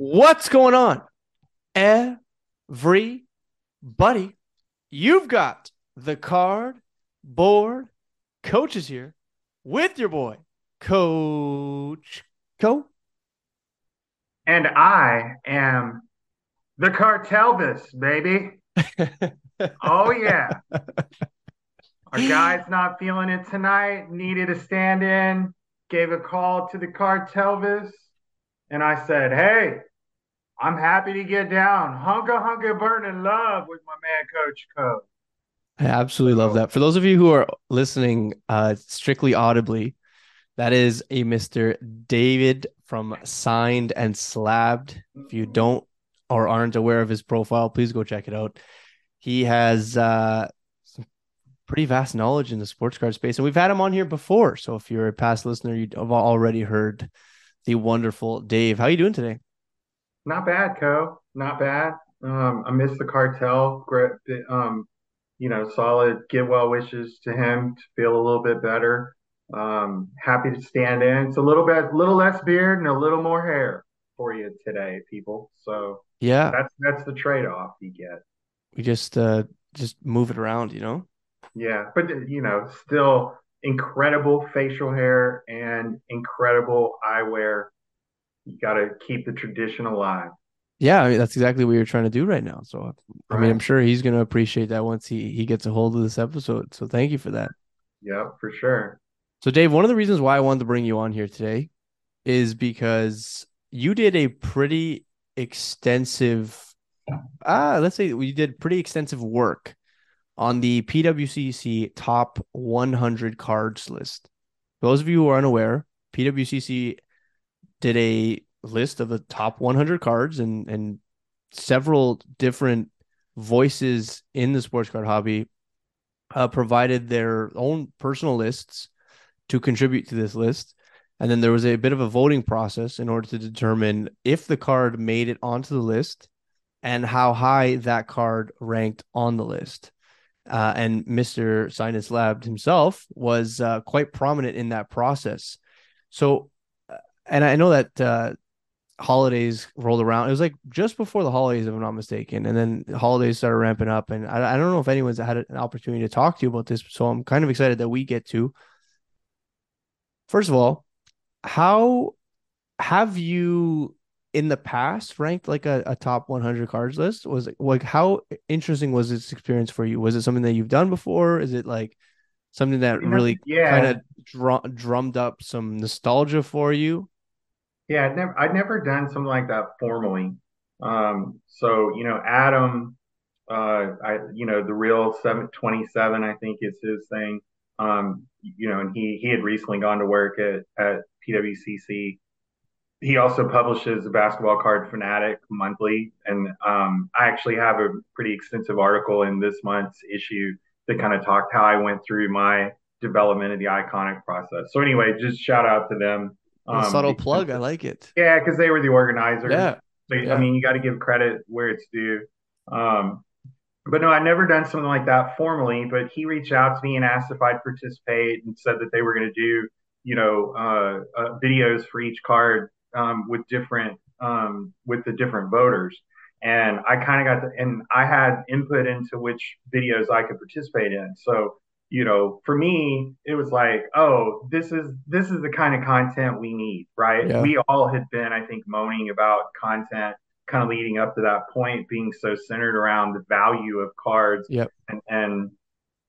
What's going on? Everybody, you've got the card board coaches here with your boy, Coach Koe. And I am the Cartelvis, baby. oh, yeah. Our guy's not feeling it tonight, needed a stand in, gave a call to the Cartelvis. And I said, hey, I'm happy to get down. Hunka hunka burning love with my man, Coach Koe. I absolutely love that. For those of you who are listening uh, strictly audibly, that is a Mr. David from Signed and Slabbed. If you don't or aren't aware of his profile, please go check it out. He has uh, some pretty vast knowledge in the sports card space, and we've had him on here before. So if you're a past listener, you've already heard the wonderful Dave. How are you doing today? Not bad, Koe. Not bad. Um, I miss the cartel. Great, um, you know, solid. Give well wishes to him to feel a little bit better. Um, happy to stand in. It's a little bit, a little less beard and a little more hair for you today, people. So yeah, that's that's the trade off you get. We just uh just move it around, you know. Yeah, but you know, still incredible facial hair and incredible eyewear. You got to keep the tradition alive. Yeah, I mean, that's exactly what you're trying to do right now. So, right. I mean, I'm sure he's going to appreciate that once he he gets a hold of this episode. So, thank you for that. Yeah, for sure. So, Dave, one of the reasons why I wanted to bring you on here today is because you did a pretty extensive, ah, let's say we did pretty extensive work on the PWCC top 100 cards list. For those of you who are unaware, PWCC did a list of the top 100 cards and and several different voices in the sports card hobby uh, provided their own personal lists to contribute to this list. And then there was a bit of a voting process in order to determine if the card made it onto the list and how high that card ranked on the list. Uh, and Mr. Signed and Slabbed himself was uh, quite prominent in that process. So, and I know that uh, holidays rolled around. It was like just before the holidays, if I'm not mistaken. And then holidays started ramping up. And I, I don't know if anyone's had an opportunity to talk to you about this. So I'm kind of excited that we get to. First of all, how have you in the past ranked like a, a top 100 cards list? Was it like how interesting was this experience for you? Was it something that you've done before? Is it like something that really yeah. kind of dr- drummed up some nostalgia for you? Yeah, I'd never I'd never done something like that formally. Um, so you know, Adam, uh, I you know the real seven twenty seven I think is his thing. Um, you know, and he he had recently gone to work at at PWCC. He also publishes a basketball card fanatic monthly, and um, I actually have a pretty extensive article in this month's issue that kind of talked how I went through my development of the iconic process. So anyway, just shout out to them. Um, subtle plug. I like it. Yeah, because they were the organizers. Yeah. So, yeah. I mean, you got to give credit where it's due. Um, but no, I'd never done something like that formally. But he reached out to me and asked if I'd participate, and said that they were going to do, you know, uh, uh, videos for each card um, with different um, with the different voters. And I kind of got the, and I had input into which videos I could participate in. So you know, for me, it was like, oh, this is this is the kind of content we need, right? Yeah. We all had been, I think, moaning about content kind of leading up to that point being so centered around the value of cards yep. and and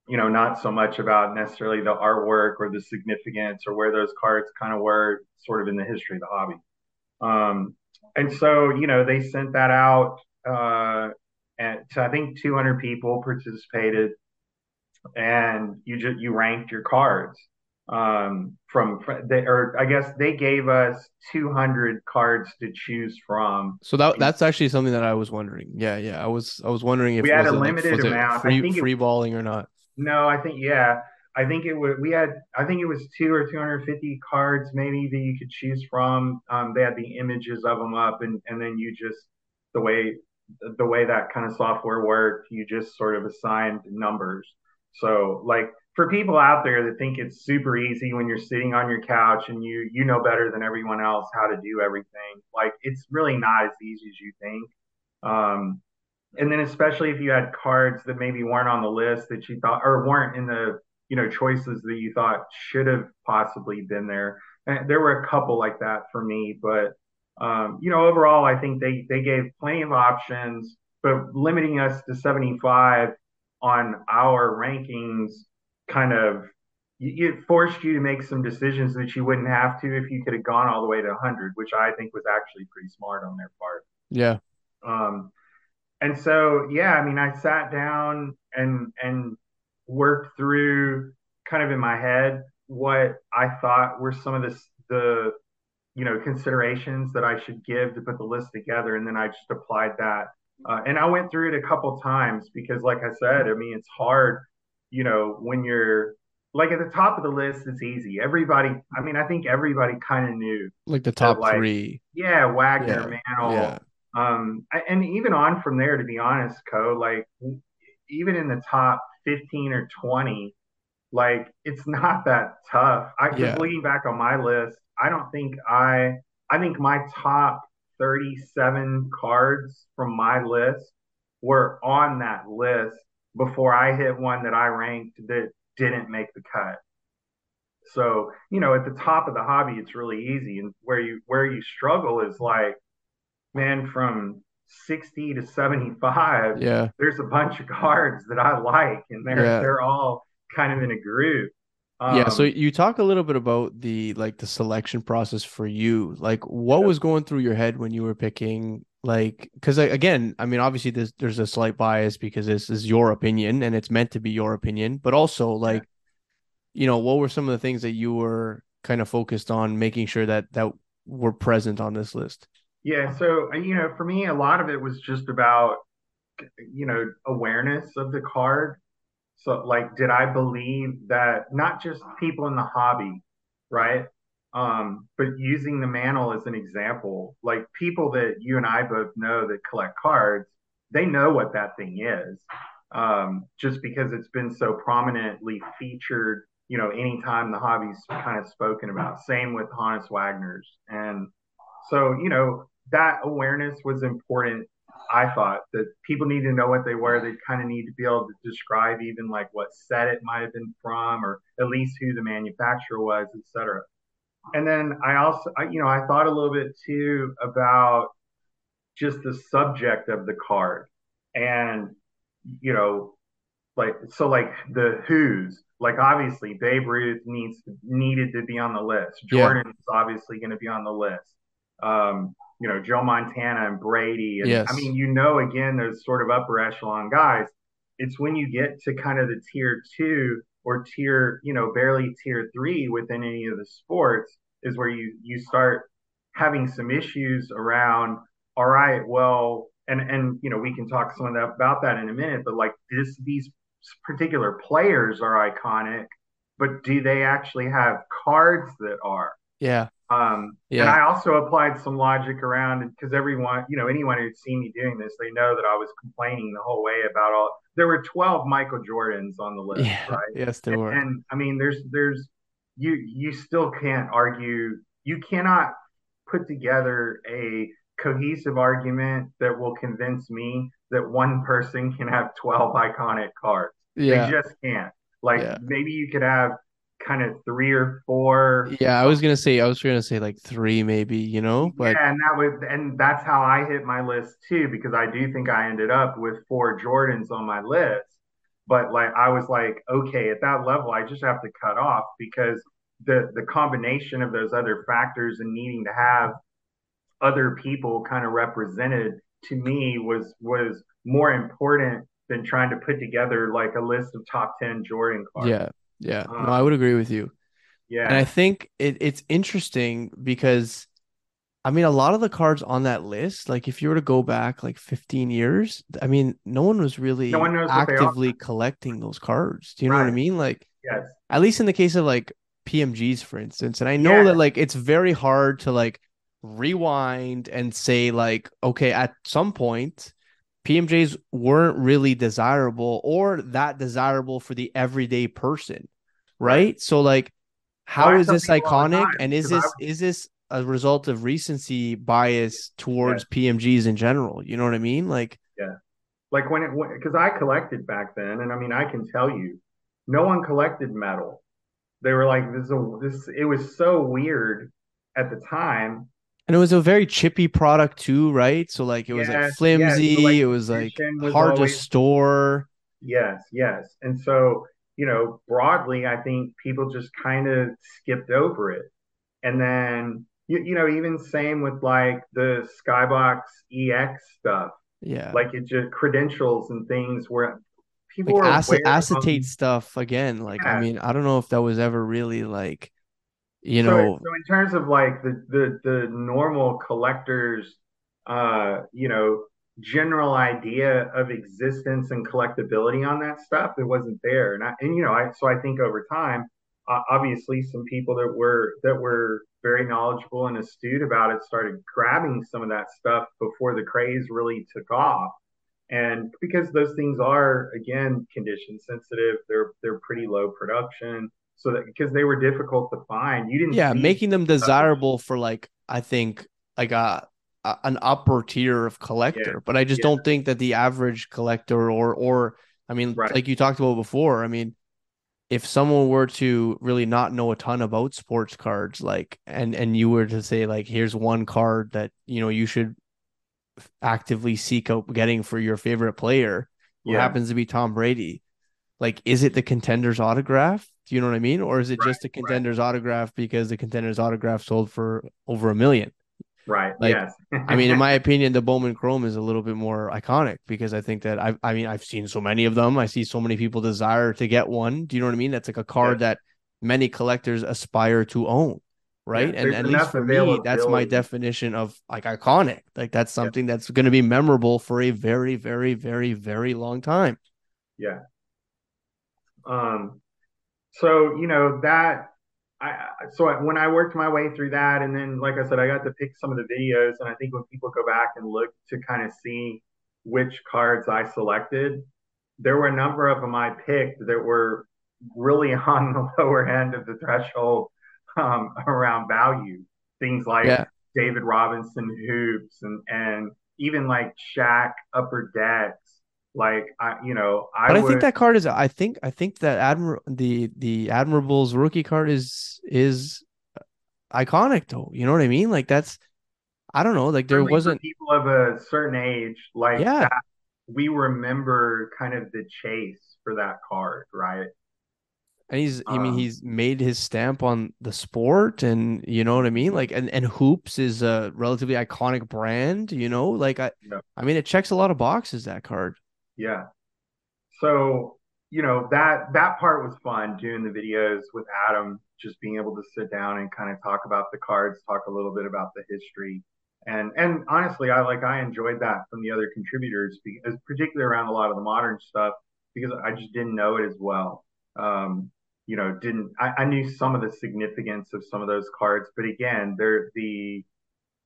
you know, not so much about necessarily the artwork or the significance or where those cards kind of were sort of in the history of the hobby. Um, and so, you know, they sent that out, uh, and to, I think 200 people participated and you just you ranked your cards um, from they or I guess they gave us 200 cards to choose from. So that that's actually something that I was wondering. Yeah, yeah, I was I was wondering if we had a limited like, amount. Free, I think free it, balling or not. No, I think yeah. I think it was we had I think it was two or 250 cards maybe that you could choose from. Um, they had the images of them up, and and then you just the way the way that kind of software worked, you just sort of assigned numbers. So like for people out there that think it's super easy when you're sitting on your couch and you you know better than everyone else how to do everything, like it's really not as easy as you think. Um, and then especially if you had cards that maybe weren't on the list that you thought or weren't in the you know choices that you thought should have possibly been there. And there were a couple like that for me, but um, you know overall I think they they gave plenty of options, but limiting us to 75 on our rankings kind of it forced you to make some decisions that you wouldn't have to if you could have gone all the way to 100, which I think was actually pretty smart on their part. Yeah. Um, and so yeah i mean i sat down and and worked through kind of in my head what i thought were some of the the you know considerations that i should give to put the list together and then i just applied that uh, and i went through it a couple times because like i said i mean it's hard you know when you're like at the top of the list it's easy everybody i mean i think everybody kind of knew like the top that, like, three yeah wagner yeah. mantle yeah. Um, and even on from there, to be honest, Koe, like even in the top 15 or 20, like it's not that tough. I yeah. looking back on my list, I don't think I, I think my top 37 cards from my list were on that list before I hit one that I ranked that didn't make the cut. So, you know, at the top of the hobby, it's really easy. And where you where you struggle is like man, from 60 to 75, yeah, there's a bunch of cards that I like, and they're yeah. they're all kind of in a group. Um, yeah, so um, you talk a little bit about the like the selection process for you. Like what yeah. was going through your head when you were picking like because again i mean obviously there's there's a slight bias because this is your opinion and it's meant to be your opinion but also like yeah. you know what were some of the things that you were kind of focused on making sure that that were present on this list yeah. So, uh, you know, for me, a lot of it was just about, you know, awareness of the card. So, like, did I believe that not just people in the hobby, right? Um, but using the mantle as an example, like people that you and I both know that collect cards, they know what that thing is. Um, just because it's been so prominently featured, you know, anytime the hobby's kind of spoken about. Same with Honus Wagner's. And so, you know, that awareness was important. I thought that people need to know what they were. They kind of need to be able to describe even like what set it might have been from, or at least who the manufacturer was, etc. And then I also, I, you know, I thought a little bit too about just the subject of the card, and you know, like so, like the who's, like obviously Babe Ruth needs needed to be on the list. Jordan yeah. is obviously going to be on the list. Um, you know, Joe Montana and Brady. And yes. I mean, you know, again, those sort of upper echelon guys. It's when you get to kind of the tier two or tier, you know, barely tier three within any of the sports is where you you start having some issues around. All right, well, and and you know, we can talk some of that about that in a minute. But like this, these particular players are iconic, but do they actually have cards that are? Yeah. Um, yeah. And I also applied some logic around because everyone, you know, anyone who'd seen me doing this, they know that I was complaining the whole way about all. There were twelve Michael Jordans on the list, yeah. right? Yes, there and, were. And I mean, there's, there's, you, you still can't argue. You cannot put together a cohesive argument that will convince me that one person can have twelve iconic cards. Yeah. They just can't. Like yeah. maybe you could have kind of three or four. Yeah, I was gonna say I was gonna say like three maybe, you know, but yeah, and that was and that's how I hit my list too, because I do think I ended up with four Jordans on my list. But like I was like, okay, at that level, I just have to cut off because the the combination of those other factors and needing to have other people kind of represented to me was was more important than trying to put together like a list of top 10 Jordan cards. Yeah. Yeah, um, no, I would agree with you. Yeah, and I think it, it's interesting because, I mean, a lot of the cards on that list, like if you were to go back like 15 years, I mean, no one was really no one actively collecting those cards. Do you know what I mean? Like, yes, at least in the case of like PMGs, for instance, and I know yeah. that like it's very hard to like rewind and say like, okay, at some point PMGs weren't really desirable or that desirable for the everyday person, right? So like how is this iconic and is this is this a result of recency bias towards yeah. PMGs in general? You know what I mean? Like Yeah. Like when it went because I collected back then and I mean I can tell you no one collected metal. They were like this is a this it was so weird at the time and it was a very chippy product too, right? So like it was yes, like flimsy, yes. so like, it was like was hard always, to store. Yes, yes. And so, you know, broadly, I think people just kind of skipped over it. And then you, you know, even same with like the Skybox EX stuff. Yeah. Like it just credentials and things where people like ac- acetate stuff again. Like, yeah. I mean, I don't know if that was ever really like you so, know so in terms of like the the the normal collectors uh you know general idea of existence and collectability on that stuff it wasn't there. And I, and you know I so I think over time uh, obviously some people that were that were very knowledgeable and astute about it started grabbing some of that stuff before the craze really took off. And because those things are again condition sensitive they're they're pretty low production so that because they were difficult to find. You didn't Yeah, making them desirable for like I think like a, a an upper tier of collector, yeah. but I just yeah. don't think that the average collector or or I mean right. like you talked about before, I mean if someone were to really not know a ton about sports cards like and and you were to say like here's one card that you know you should actively seek out getting for your favorite player who yeah. happens to be Tom Brady like is it the contender's autograph do you know what i mean? Or is it right, just a contender's right. autograph because the contender's autograph sold for over a million? Right like, yes. I mean in my opinion the bowman chrome is a little bit more iconic because i think that i i mean i've seen so many of them. I see so many people desire to get one. Do you know what i mean? That's like a card that many collectors aspire to own right? Yeah, and at least for me that's my definition of like iconic. Like that's something yeah. that's going to be memorable for a very very very very long time. Yeah. Um, so you know that I so when I worked my way through that, and then like I said, I got to pick some of the videos, and I think when people go back and look to kind of see which cards I selected, there were a number of them I picked that were really on the lower end of the threshold um, around value. Things like yeah. David Robinson hoops and and even like Shaq upper decks like I, you know, I. But I would, think that card is. I think. I think that Admir the the Admiral's rookie card is is iconic though. You know what I mean? Like that's. I don't know. Like there wasn't people of a certain age like yeah. That, we remember kind of the chase for that card, right? And he's, um, I mean, um, he's made his stamp on the sport, and you know what I mean. Like, and and hoops is a relatively iconic brand. You know, like I, yeah. I mean, it checks a lot of boxes. That card. Yeah. So, you know, that that part was fun doing the videos with Adam, just being able to sit down and kind of talk about the cards, talk a little bit about the history. And and honestly, I like I enjoyed that from the other contributors because particularly around a lot of the modern stuff because I just didn't know it as well. Um, you know, didn't I, I knew some of the significance of some of those cards, but again, they're the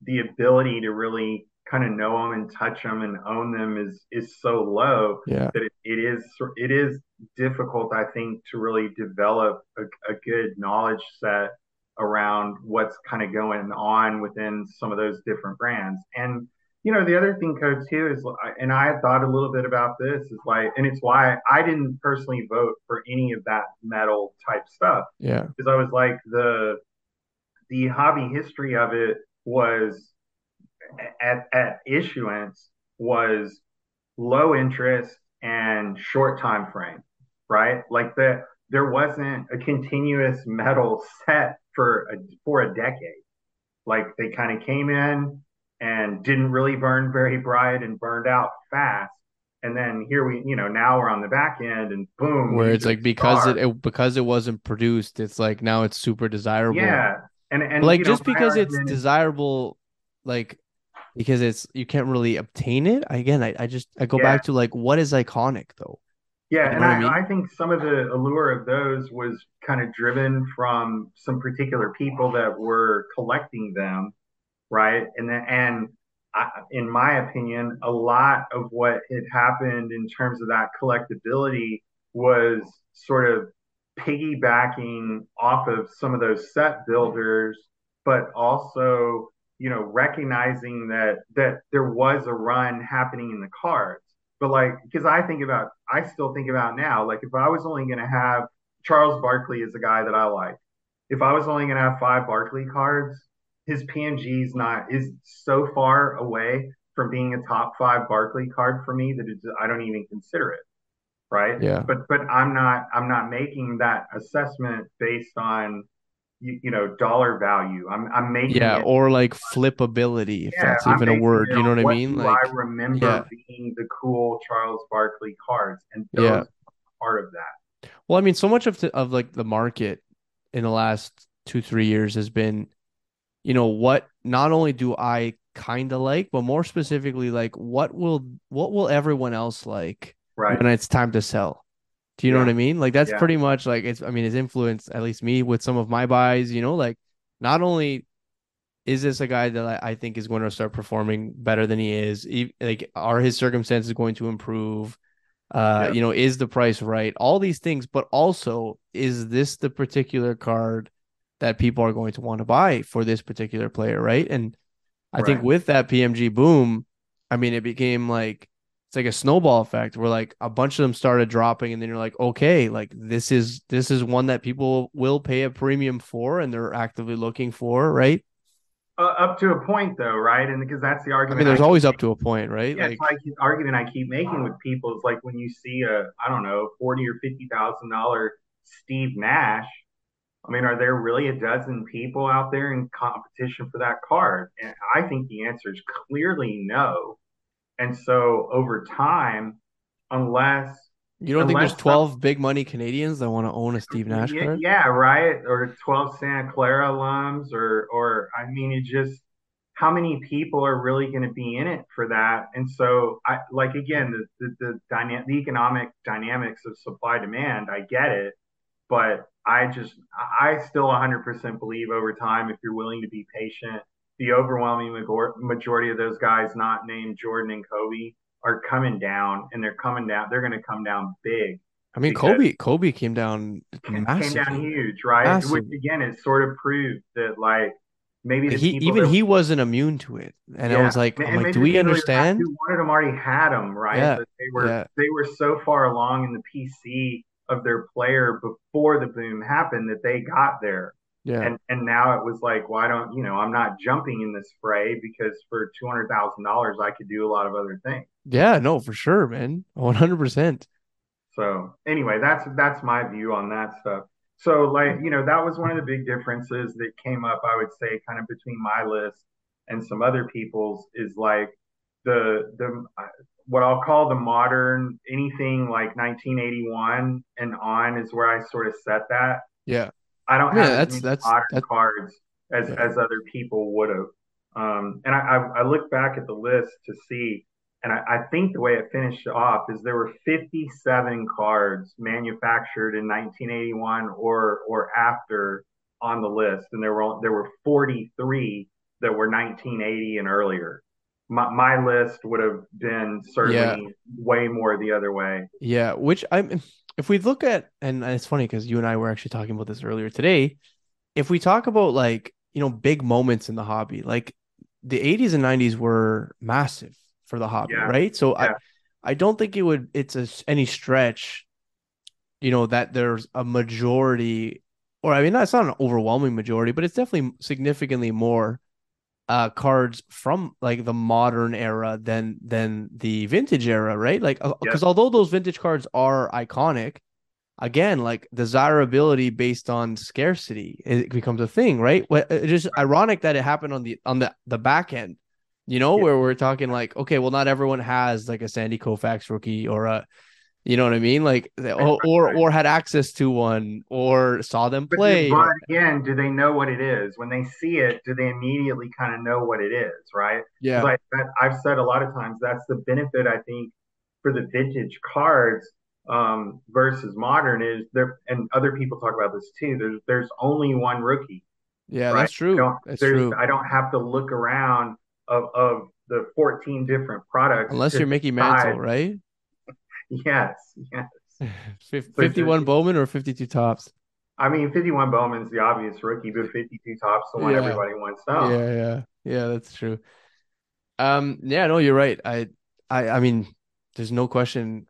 the ability to really kind of know them and touch them and own them is is so low yeah. that it, it is it is difficult I think to really develop a, a good knowledge set around what's kind of going on within some of those different brands. And you know the other thing code too is and i thought a little bit about this is like and it's why i didn't personally vote for any of that metal type stuff. Yeah. Because i was like the the hobby history of it was at, at issuance was low interest and short time frame, right? Like the there wasn't a continuous metal set for a for a decade. Like they kind of came in and didn't really burn very bright and burned out fast. And then here we, you know, now we're on the back end and boom. Where it's like because it, it, because it wasn't produced, it's like now it's super desirable. Yeah. And, and like just know, because it's desirable, like because it's you can't really obtain it. Again, I, I just I go yeah. back to like what is iconic though. Yeah, you and I, I, mean? I, think some of the allure of those was kind of driven from some particular people that were collecting them, right? And then and I, in my opinion, a lot of what had happened in terms of that collectability was sort of piggybacking off of some of those set builders, but also, you know, recognizing that that there was a run happening in the cards. But like, because I think about, I still think about now, like if I was only going to have Charles Barkley is a guy that I like. If I was only going to have five Barkley cards, his PMG is not is so far away from being a top five Barkley card for me that I don't even consider it. Right. Yeah. But but I'm not I'm not making that assessment based on you, you know dollar value. I'm I'm making yeah it, or like flippability if yeah, that's even a word. You know what, I mean? Like I remember yeah. being the cool Charles Barkley cards, and those yeah. part of that. Well, I mean, so much of the, of like the market in the last two three years has been you know what not only do i kind of like but more specifically like what will what will everyone else like right when it's time to sell do you yeah. know what i mean like that's yeah. pretty much like it's i mean it's influenced at least me with some of my buys you know like not only is this a guy that I, I think is going to start performing better than he is like are his circumstances going to improve uh yeah. you know is the price right all these things but also is this the particular card that people are going to want to buy for this particular player, right? And I right. think with that PMG boom, I mean, it became like it's like a snowball effect where like a bunch of them started dropping, and then you're like, okay, like this is this is one that people will pay a premium for, and they're actively looking for, right? Uh, up to a point, though, right? And because that's the argument. I mean, there's I always up to a point, right? Yeah, like, it's like the argument I keep making with people is like when you see a, I don't know, forty or fifty thousand dollar Steve Nash, I mean, are there really a dozen people out there in competition for that card? And I think the answer is clearly no. And so over time, unless you don't think there's 12 some, big money Canadians that want to own a Steve Nash yeah, card? Yeah, right. Or 12 Santa Clara alums, or or I mean, it just how many people are really going to be in it for that? And so, I like again the the the, dyna- the economic dynamics of supply demand. I get it, but I just, I still 100% believe over time, if you're willing to be patient, the overwhelming majority of those guys not named Jordan and Kobe are coming down and they're coming down. They're going to come down big. I mean, Kobe, Kobe came down massive. Came down huge, right? Massive. Which again, it sort of proved that like maybe he even he wasn't immune to it, and yeah. I was like, like, do we understand? Who wanted them already had them, right? Yeah. But they were yeah. they were so far along in the PC of their player before the boom happened that they got there. Yeah. And and now it was like, why don't you know? I'm not jumping in this fray because for two hundred thousand dollars, I could do a lot of other things. Yeah, no, for sure, man, one hundred percent. So anyway, that's that's my view on that stuff. So like you know, that was one of the big differences that came up. I would say, kind of between my list and some other people's is like the the uh, what I'll call the modern anything like 1981 and on is where I sort of set that. Yeah. I don't yeah, have that's, that's, modern that's, cards as yeah. as other people would have. Um, and I, I, I look back at the list to see, and I, I think the way it finished off is there were 57 cards manufactured in 1981 or or after on the list, and there were there were 43 that were 1980 and earlier my, my list would have been certainly yeah. way more the other way. Yeah, which I'm if we look at and it's funny because you and I were actually talking about this earlier today. If we talk about like, you know, big moments in the hobby, like the 80s and 90s were massive for the hobby, yeah. right? So yeah. I I don't think it would it's a, any stretch you know that there's a majority or I mean that's not an overwhelming majority, but it's definitely significantly more uh cards from like the modern era than than the vintage era right? Like because uh, although those vintage cards are iconic again like desirability based on scarcity it becomes a thing right? It's just ironic that it happened on the on the the back end you know yeah. where we're talking like okay well not everyone has like a sandy koufax rookie or a you know what I mean? Like, or or, or had access to one, or saw them play. But again, do they know what it is when they see it? Do they immediately kind of know what it is? Right? Yeah. Like I've said a lot of times, that's the benefit I think for the vintage cards um, versus modern is there, and other people talk about this too. There's there's only one rookie. Yeah, right? that's true. That's true. I don't have to look around of of the 14 different products. Unless you're Mickey Mantle, right? yes, yes. 51 Bowman or 52 Topps? I mean, 51 Bowman's the obvious rookie, but 52 Topps the one yeah. everybody wants. Yeah, yeah, yeah. That's true. Um, yeah, no, you're right. I, I, I mean, there's no question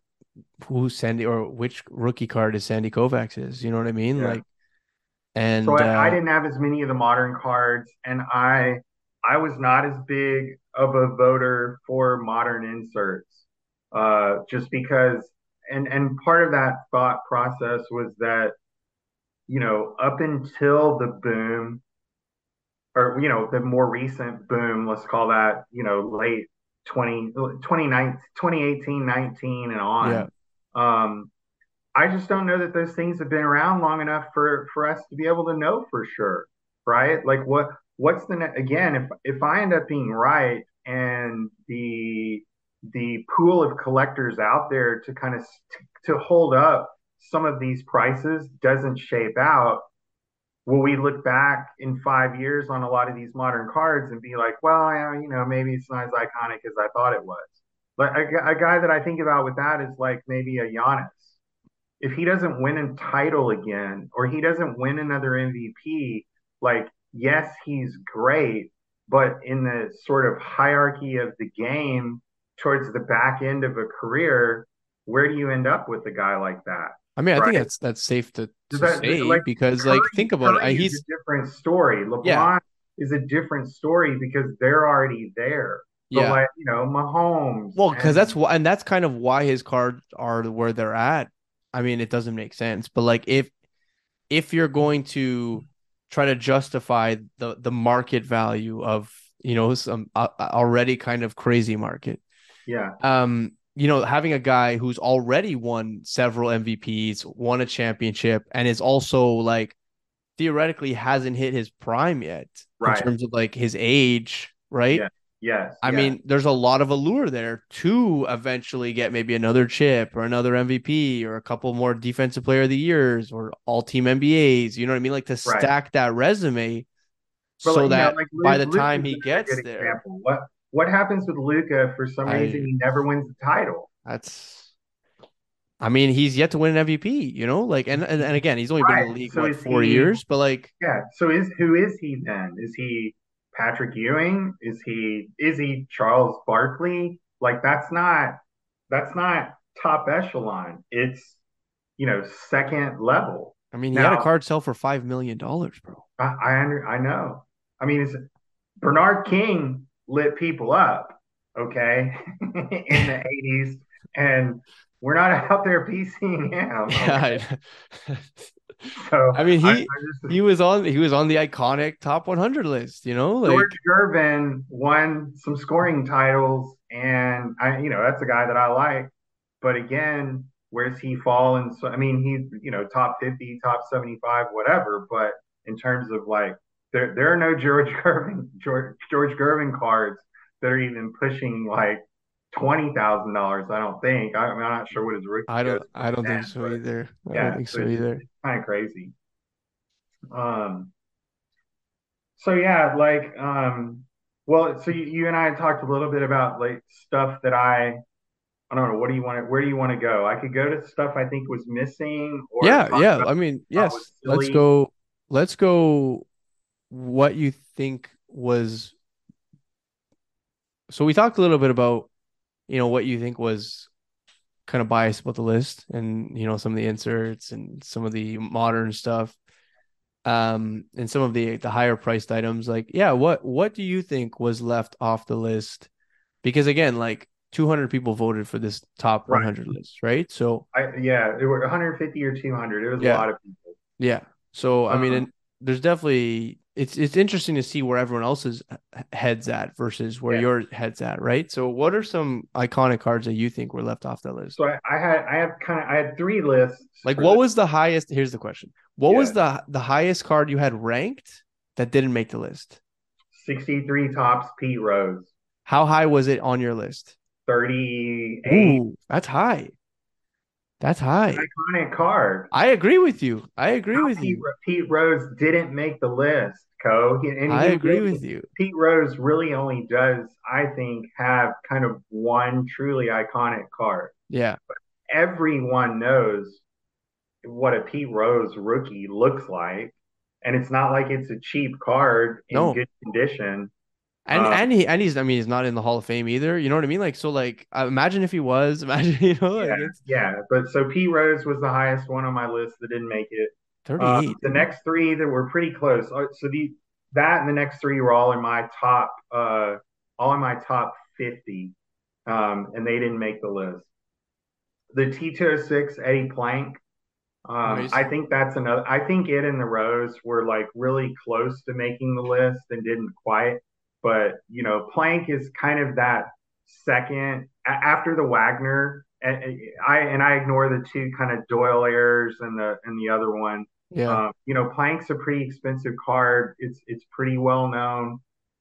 who Sandy or which rookie card is Sandy Koufax is. You know what I mean? Yeah. Like, and so I, uh, I didn't have as many of the modern cards, and I, I was not as big of a voter for modern inserts, uh, just because, and and part of that thought process was that, you know, up until the boom, or you know, the more recent boom, let's call that, you know, late 20, 2018, 19 and on. Yeah. Um, I just don't know that those things have been around long enough for, for us to be able to know for sure. Right. Like what, what's the, ne- again, if, if I end up being right and the, the pool of collectors out there to kind of to hold up some of these prices doesn't shape out will we look back in five years on a lot of these modern cards and be like, well, you know, maybe it's not as iconic as I thought it was. But a, a guy that I think about with that is like maybe a Giannis. If he doesn't win a title again, or he doesn't win another MVP, like yes, he's great, but in the sort of hierarchy of the game towards the back end of a career, where do you end up with a guy like that? I mean, I right? think that's that's safe to, to that, say like, because, Curry, like, think about Curry it. He's a different story. LeBron yeah. is a different story because they're already there. yeah, like, you know, Mahomes. Well, because that's why, and that's kind of why his cards are where they're at. I mean, it doesn't make sense, but like if if you're going to try to justify the the market value of you know some uh, already kind of crazy market, yeah, um, you know, having a guy who's already won several MVPs, won a championship, and is also like theoretically hasn't hit his prime yet right. in terms of like his age, right? Yeah. Yes. I mean, there's a lot of allure there to eventually get maybe another chip or another MVP or a couple more defensive player of the years or all team MBAs. You know what I mean? Like to stack right. that resume but so like, that know, like by the time he gets there. Example. What what happens with Luka for some reason he never wins the title? That's I mean, he's yet to win an MVP, you know, like, and and, and again, he's only right. been in the league so what, four he, years, but like, yeah. So is who is he then? Is he Patrick Ewing? Is he is he Charles Barkley? Like, that's not that's not top echelon. It's you know second level. I mean, he now, had a card sell for five million dollars, bro. I I, under, I know. I mean, it's Bernard King lit people up, okay, in the 80s. And we're not out there PCing him. Okay? Yeah. so I mean, he I, I just, he was on he was on the iconic top 100 list. You know, like George Gervin won some scoring titles, and I you know that's a guy that I like. But again, where's he fall? And so I mean, he's you know top 50, top 75, whatever. But in terms of like there there are no George Gervin George George Gervin cards that are even pushing like twenty thousand dollars. I don't think. I, am not sure what his rookie. I don't. I don't think so either. I yeah, don't think so, so either. kind of crazy. Um. So yeah, like um. Well, so you, you and I talked a little bit about like stuff that I I don't know. What do you want to? Where do you want to go? I could go to stuff I think was missing. yeah, yeah. I mean, yes. Let's go. Let's go what you think was so we talked a little bit about you know what you think was kind of biased about the list and you know some of the inserts and some of the modern stuff um and some of the the higher priced items like yeah what what do you think was left off the list because again like 200 people voted for this top right. 100 list right so I, yeah there were 150 or 200 it was yeah. a lot of people yeah so i mean uh-huh. there's definitely it's it's interesting to see where everyone else's heads at versus where yeah. your head's at, right? So, what are some iconic cards that you think were left off that list? So, I, I had I have kind of I had three lists. Like, what was the highest? Here's the question: What yeah. was the the highest card you had ranked that didn't make the list? Sixty three Topps Pete Rose. How high was it on your list? Thirty eight. That's high. That's high. Iconic card. I agree with you. I agree with Pete, you. Pete Rose didn't make the list Mexico. And I he agree really- with you. Pete Rose really only does, I think, have kind of one truly iconic card. Yeah. But Everyone knows what a Pete Rose rookie looks like. And it's not like it's a cheap card in No. good condition. And Uh, and he and he's I mean he's not in the Hall of Fame either. You know what I mean? Like so like uh, imagine if he was. Imagine you know like Yeah, yeah. But so Pete Rose was the highest one on my list that didn't make it. Uh, 38. the next three that were pretty close. uh, So the that and the next three were all in my top, uh, all in my top fifty, um, and they didn't make the list. The T two hundred six Eddie Plank. Um, Nice. I think that's another. I think it and the Rose were like really close to making the list and didn't quite. But you know, Plank is kind of that second a- after the Wagner. And and I and I ignore the two kind of Doyle errors and the and the other one. yeah. Um, you know, Plank's a pretty expensive card. It's it's pretty well known.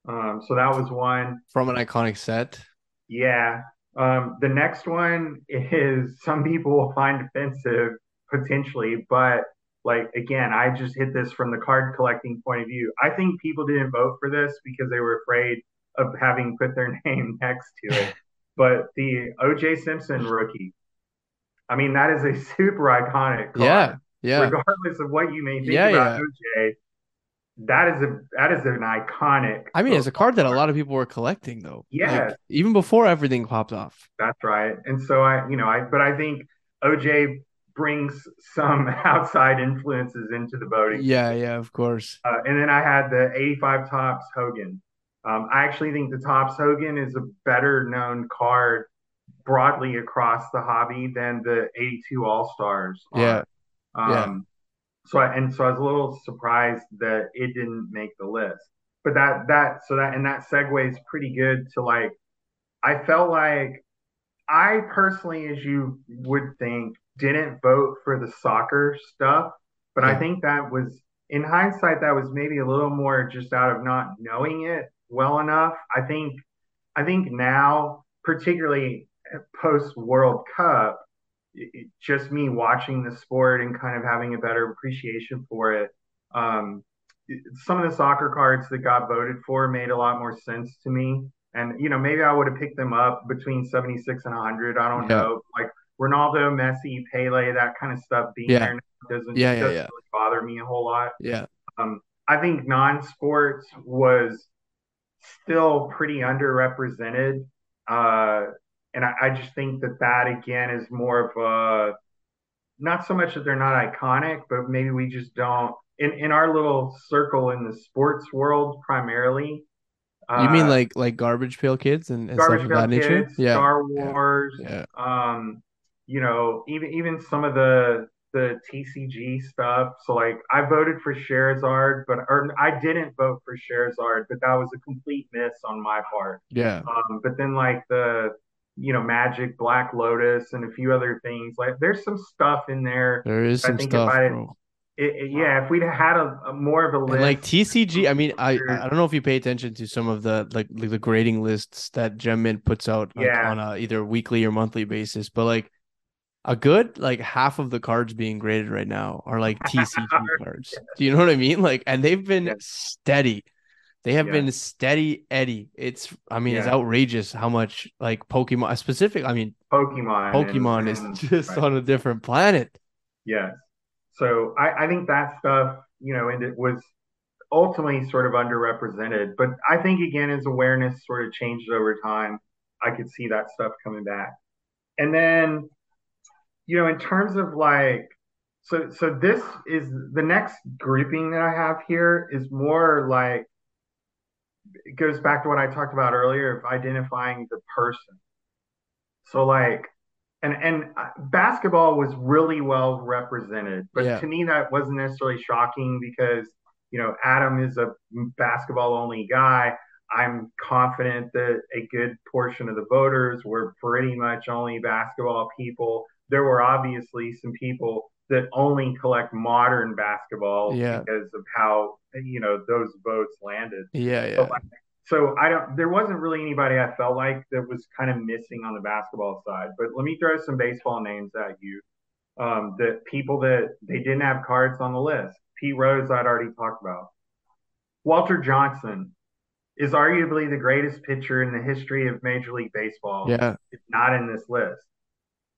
Um, so that was one. From an iconic set. Yeah. Um, the next one is some people will find offensive potentially, but like again, I just hit this from the card collecting point of view. I think people didn't vote for this because they were afraid of having put their name next to it. But the OJ Simpson rookie, I mean, that is a super iconic card Yeah. Yeah. regardless of what you may think Yeah, about yeah. OJ, that is a that is an iconic. I mean, it's a card that a lot of people were collecting though. Yeah. Like, even before everything popped off. That's right. And so I, you know, I but I think OJ brings some outside influences into the voting. Yeah, yeah, of course. Uh, and then I had the 85 Topps Hogan. Um, I actually think the Topps Hogan is a better known card broadly across the hobby than the 82 All Stars. Yeah. Um, Yeah. So I, and so I was a little surprised that it didn't make the list. But that that so that and that segues pretty good to like I felt like I personally, as you would think, didn't vote for the soccer stuff. But I think that was in hindsight that was maybe a little more just out of not knowing it well enough. I think I think now, particularly post World Cup, it, just me watching the sport and kind of having a better appreciation for it. Um, some of the soccer cards that got voted for made a lot more sense to me. And, you know, maybe I would have picked them up between 76 and 100. I don't Yeah. know. Like Ronaldo, Messi, Pele, that kind of stuff being Yeah. there now doesn't, Yeah, yeah, doesn't yeah. really bother me a whole lot. Yeah. Um, I think non-sports was still pretty underrepresented, uh, and I, I just think that that again is more of a not so much that they're not iconic, but maybe we just don't in in our little circle in the sports world primarily. You mean uh, like like garbage pail kids and, and stuff of that nature? Yeah. Star Yeah. Wars, Yeah. um, you know, even even some of the the TCG stuff. So like I voted for Charizard, but or I didn't vote for Charizard, but that was a complete miss on my part. Yeah. Um, but then like the you know Magic, Black Lotus, and a few other things. Like there's some stuff in there. There is I some think stuff, if I- bro. It, it- yeah, if we'd had a, a more of a list, And like TCG, I mean, I I don't know if you pay attention to some of the like, like the grading lists that Gem Mint puts out like, Yeah. on a either weekly or monthly basis, but like a good like half of the cards being graded right now are like TCG cards. Do you know what I mean? Like, and they've been Yeah. steady. They have Yeah. been steady Eddie. It's I mean, it's outrageous how much like Pokemon specific. I mean, Pokemon. and- Pokemon is and- just right. on a different planet. Yes. So I, I think that stuff, you know, and it was ultimately sort of underrepresented. But I think again, as awareness sort of changed over time, I could see that stuff coming back. And then, you know, in terms of like, so so this is the next grouping that I have here is more like it goes back to what I talked about earlier of identifying the person. So like and and uh, basketball was really well represented, but Yeah. to me that wasn't necessarily shocking because you know Adam is a basketball only guy. I'm confident that a good portion of the voters were pretty much only basketball people. There were obviously some people that only collect modern basketball Yeah. because of how you know those votes landed. Yeah, yeah. So, like, so I don't. There wasn't really anybody I felt like that was kind of missing on the basketball side. But let me throw some baseball names at you. Um, that people that they didn't have cards on the list. Pete Rose, I'd already talked about. Walter Johnson is arguably the greatest pitcher in the history of Major League Baseball. Yeah. It's not in this list.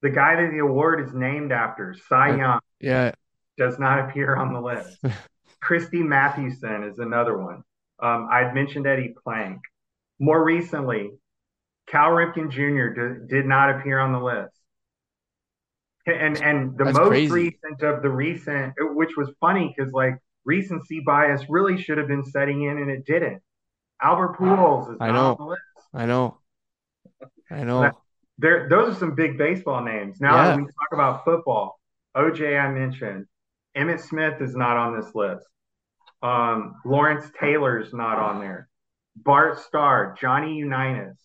The guy that the award is named after, Cy Young, Yeah. does not appear on the list. Christy Mathewson is another one. Um, I'd mentioned Eddie Plank. More recently, Cal Ripken Jr. d- did not appear on the list. And and the That's most crazy. recent of the recent, which was funny because like recency bias really should have been setting in and it didn't. Albert Pujols is I not know. on the list. I know. I know. There, those are some big baseball names. Now Yeah. we talk about football. OJ, I mentioned. Emmitt Smith is not on this list. Um, Lawrence Taylor's not on there. Bart Starr, Johnny Unitas.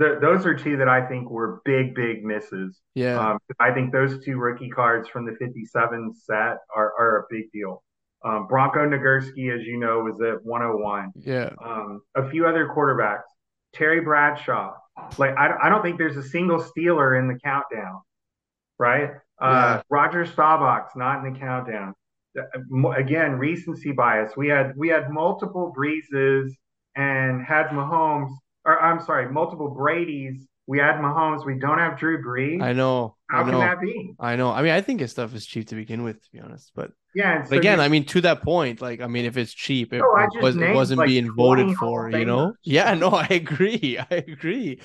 Th those are two that I think were big, big misses. Yeah. Um, I think those two rookie cards from the 57 set are, are a big deal. Um, Bronco Nagurski, as you know, was at 101 yeah. um, a few other quarterbacks. Terry Bradshaw. Like I, I don't think there's a single Steeler in the countdown, right? Uh, Roger Staubach's not in the countdown. Uh, Again, recency bias. We had we had multiple Breezes and had Mahomes, or I'm sorry, multiple Brady's. We had Mahomes. We don't have Drew Brees. I know. How I can know. that be? I know. I mean, I think his stuff is cheap to begin with, to be honest. But, Yeah. So again, I mean, to that point, like, I mean, if it's cheap, it, No, I it was, wasn't like, being voted for, you know? Yeah, no, I agree. I agree.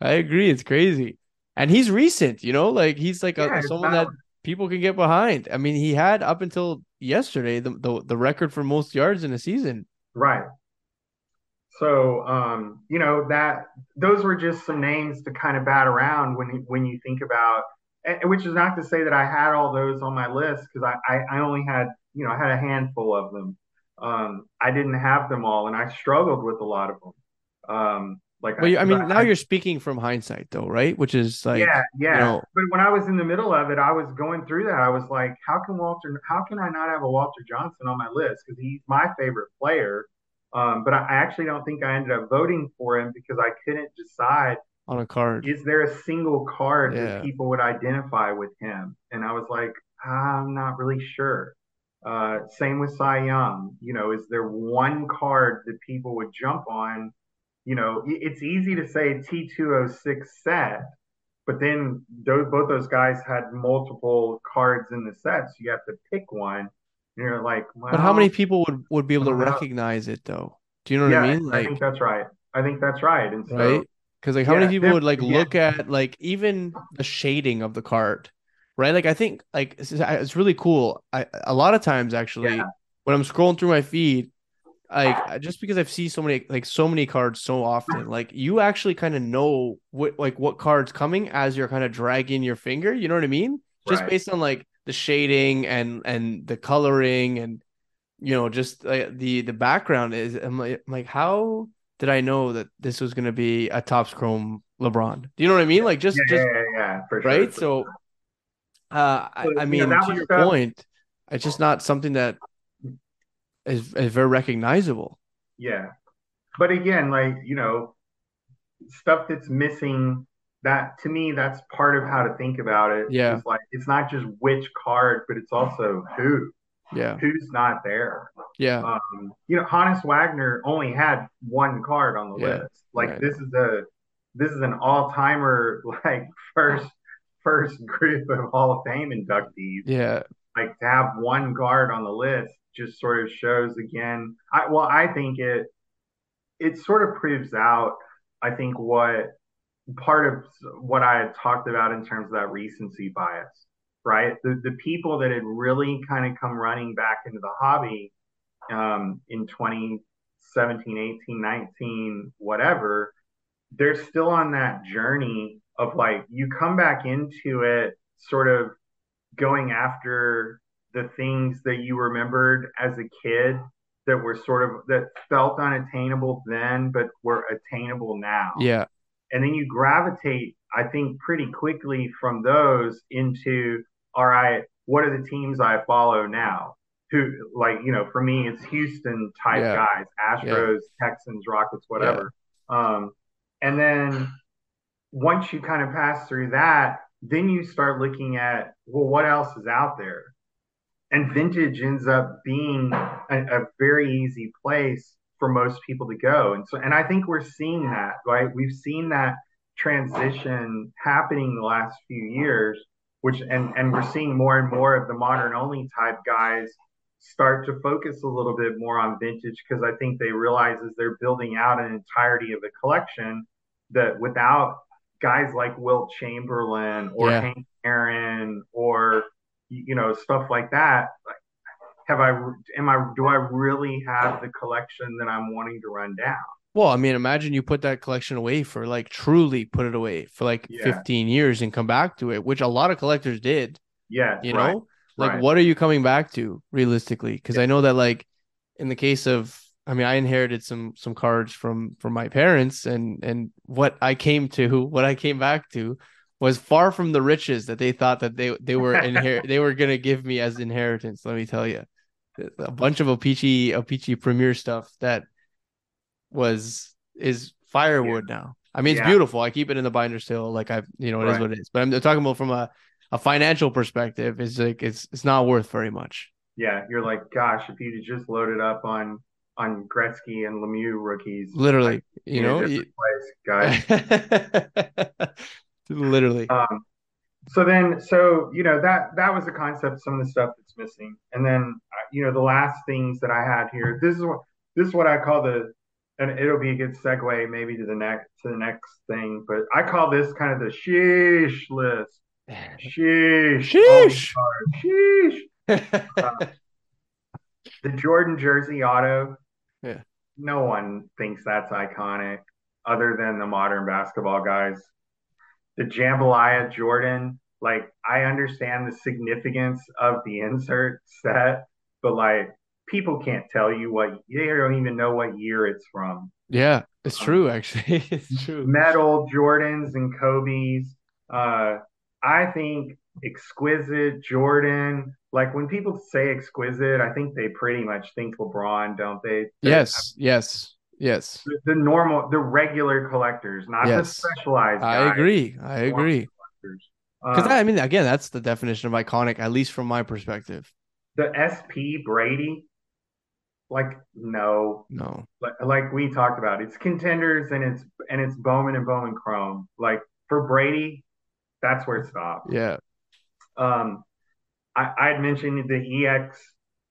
I agree. It's crazy. And he's recent, you know, like he's like Yeah, a, someone not- that people can get behind. I mean, he had up until yesterday the, the the record for most yards in a season. Right. So, um, you know, that those were just some names to kind of bat around when you- when you think about, and, which is not to say that I had all those on my list because I, I I only had you know I had a handful of them. Um, I didn't have them all, and I struggled with a lot of them. Um, like Well, you- I mean, but now you're speaking from hindsight, though, right? Which is like, yeah, yeah. know- but when I was in the middle of it, I was going through that. I was like, how can Walter, how can I not have a Walter Johnson on my list? Because he's my favorite player. Um, but I actually don't think I ended up voting for him because I couldn't decide on a card. is there a single card Yeah. that people would identify with him? And I was like, I'm not really sure. Uh, same with Cy Young. You know, is there one card that people would jump on? You know, it's easy to say T206 set, but then those, both those guys had multiple cards in the set, so you have to pick one. You're like, But how many people would would be able to I don't know. recognize it, though? Do you know what yeah, I mean? Like, I think that's right. I think that's right. And so, right? Because like, how many people would like yeah. look at like even the shading of the card, right? Like, I think like it's, it's really cool. I a lot of times actually Yeah. when I'm scrolling through my feed, like just because I've seen so many like so many cards so often, like you actually kind of know what like what card's coming as you're kind of dragging your finger. You know what I mean? Just Right. based on like the shading and and the coloring and you know just uh, the the background is I'm like, I'm like how did I know that this was going to be a Topps Chrome LeBron? Do you know what I mean? Like just yeah, just yeah, yeah, yeah, for sure. right. So, uh, I, I mean, to your stuff- point, it's just not something that is is very recognizable. Yeah. But again, like, you know, stuff that's missing, that to me, that's part of how to think about it. Yeah. It's like it's not just which card, but it's also who. Yeah, Who's not there. yeah, Um, you know, Honus Wagner only had one card on the Yeah, list. Like right. this is a this is an all-timer like first first group of Hall of Fame inductees yeah, like to have one guard on the list just sort of shows again I well I think it it sort of proves out I think what part of what I had talked about in terms of that recency bias right? The the people that had really kind of come running back into the hobby um, in 2017 18 19 whatever they're still on that journey of like you come back into it sort of going after the things that you remembered as a kid that were sort of that felt unattainable then but were attainable now. Yeah, and then you gravitate i think pretty quickly from those into all right what are the teams i follow now? Who like you know for me it's houston type Yeah. guys astros texans rockets whatever. Um and then once you kind of pass through that then you start looking at well what else is out there? And vintage ends up being a, a very easy place for most people to go. And so, and I think we're seeing that, right? We've seen that transition happening the last few years, which, and, and we're seeing more and more of the modern only type guys start to focus a little bit more on vintage because I think they realize as they're building out an entirety of the collection that without guys like Wilt Chamberlain or yeah. Hank Aaron or you know stuff like that, have I am I do I really have the collection that I'm wanting to run down? Well, I mean, imagine you put that collection away for like truly put it away for like yeah. 15 years and come back to it, which a lot of collectors did. Yeah. You right. know, like right. what are you coming back to realistically? Because yeah. I know that like in the case of I mean, I inherited some some cards from from my parents and and what I came to, what I came back to was far from the riches that they thought that they they were inher- they were gonna give me as inheritance. Let me tell you, a bunch of O-Pee-Chee O-Pee-Chee Premier stuff that was is firewood yeah. now. I mean, it's yeah. beautiful. I keep it in the binder still. Like I, you know, it right. is what it is. But I'm talking about from a, a financial perspective. It's like it's it's not worth very much. Yeah, you're like, gosh, if you just loaded up on on Gretzky and Lemieux rookies, literally, like, you know, you... place, guys. literally. Um, so then, so you know that that was the concept. Some of the stuff that's missing, and then uh, you know the last things that I had here. This is what this is what I call the, and it'll be a good segue maybe to the next to the next thing. But I call this kind of the sheesh list. Sheesh. Sheesh. Oh, sheesh. uh, the Jordan jersey auto. Yeah. No one thinks that's iconic other than the modern basketball guys the jambalaya Jordan, like I understand the significance of the insert set, but like people can't tell you what they don't even know what year it's from. Yeah, it's um, true. Actually, it's true. Metal Jordans and Kobe's. Uh, I think exquisite Jordan. Like when people say exquisite, I think they pretty much think LeBron, don't they? They're, yes, yes. Yes. The, the, normal, the regular collectors, not yes. the specialized. Guys, I agree. I agree. Because um, I mean, again, that's the definition of iconic, at least from my perspective. The SP Brady, like no, no, like, like we talked about, it's contenders and it's and it's Bowman and Bowman Chrome. Like for Brady, that's where it stops. Yeah. Um, I I'd mentioned the EX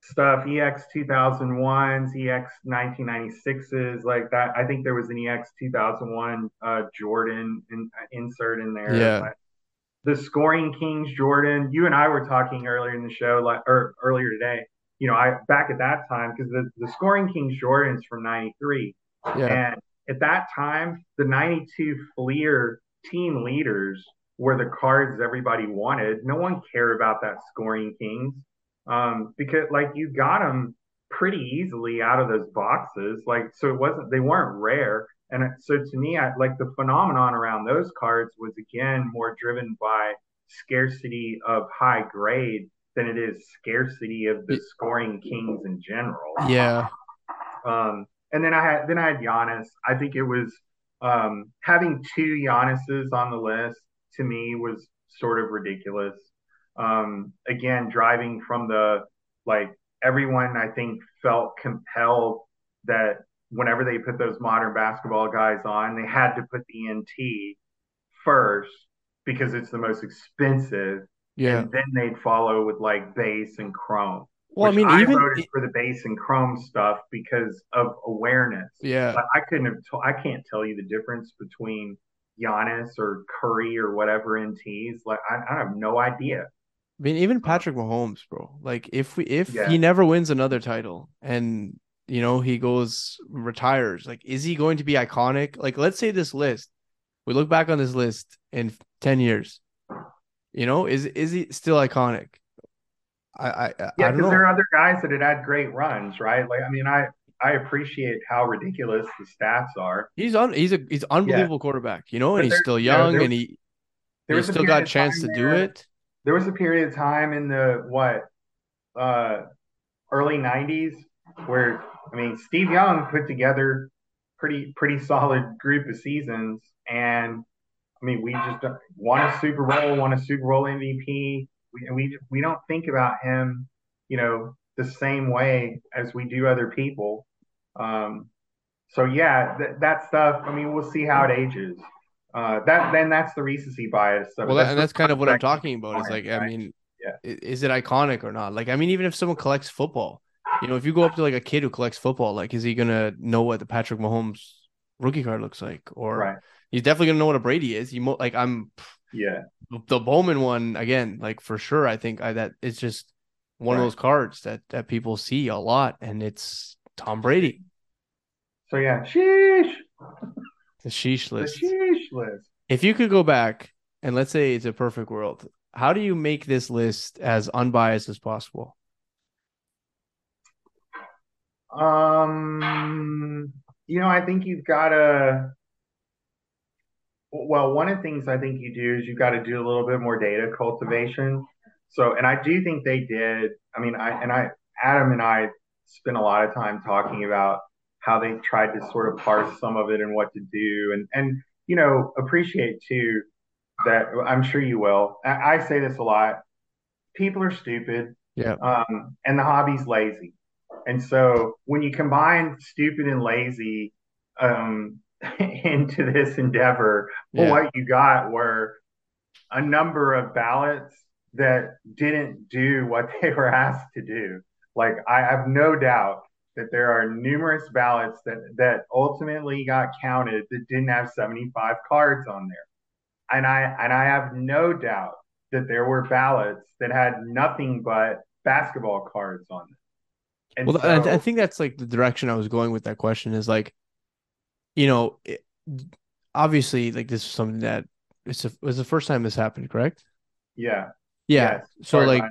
stuff, EX 2001s, EX 1996s, like that. I think there was an EX 2001 uh, Jordan in, insert in there. Yeah. The Scoring Kings Jordan, you and I were talking earlier in the show, like or earlier today. You know, I back at that time because the, the Scoring Kings Jordans from '93, yeah. and at that time the '92 Fleer team leaders were the cards everybody wanted. No one cared about that Scoring Kings um, because like you got them pretty easily out of those boxes. Like so, it wasn't they weren't rare. And so to me, I like the phenomenon around those cards was again more driven by scarcity of high grade than it is scarcity of the scoring kings in general. Yeah. Um, and then I had then I had Giannis. I think it was um, having two Giannis's on the list to me was sort of ridiculous um, again, driving from the like everyone I think felt compelled that whenever they put those modern basketball guys on, they had to put the NT first because it's the most expensive. Yeah. And then they'd follow with like base and chrome. Well, I mean, I even voted for the base and chrome stuff because of awareness. Yeah. But I couldn't have, t- I can't tell you the difference between Giannis or Curry or whatever NTs. Like, I, I have no idea. I mean, even Patrick Mahomes, bro. Like, if we if yeah. he never wins another title and you know he goes retires, like, is he going to be iconic? Like, let's say this list, we look back on this list in ten years. You know, is is he still iconic? I I yeah, because there are other guys that had had great runs, right? Like, I mean, I I appreciate how ridiculous the stats are. He's on. He's a he's unbelievable yeah. quarterback, you know, and he's still young, and he he's still got a chance to do it there was a period of time in the what uh, early 90s where I mean Steve Young put together pretty pretty solid group of seasons and I mean we just won a Super Bowl, won a Super Bowl MVP. We we we don't think about him, you know, the same way as we do other people. Um, so yeah, th- that stuff. I mean, we'll see how it ages. Uh, that then that's the recency bias. Well, that's and that's kind of what I'm talking about. Is like, right? I mean, yeah. is it iconic or not? Like, I mean, even if someone collects football, you know, if you go up to like a kid who collects football, like, is he gonna know what the Patrick Mahomes rookie card looks like? Or right. he's definitely gonna know what a Brady is. You mo- like, I'm yeah. The Bowman one again, like for sure. I think I, that it's just one right. of those cards that that people see a lot, and it's Tom Brady. So yeah, sheesh. The sheesh list. The sheesh list. If you could go back and let's say it's a perfect world, how do you make this list as unbiased as possible? Um, you know, I think you've got to. Well, one of the things I think you do is you've got to do a little bit more data cultivation. So, and I do think they did. I mean, I and I, Adam and I spent a lot of time talking about how they tried to sort of parse some of it and what to do, and and you know appreciate too that I'm sure you will. I, I say this a lot. People are stupid. Yeah. Um, and the hobby's lazy. And so when you combine stupid and lazy um, into this endeavor, yeah. well, what you got were a number of ballots that didn't do what they were asked to do. Like I have no doubt that there are numerous ballots that that ultimately got counted that didn't have 75 cards on there. And I and I have no doubt that there were ballots that had nothing but basketball cards on them. And well, so, I, I think that's like the direction I was going with that question is like, you know, it, obviously, like this is something that it's a, it was the first time this happened, correct? Yeah. Yeah. So like,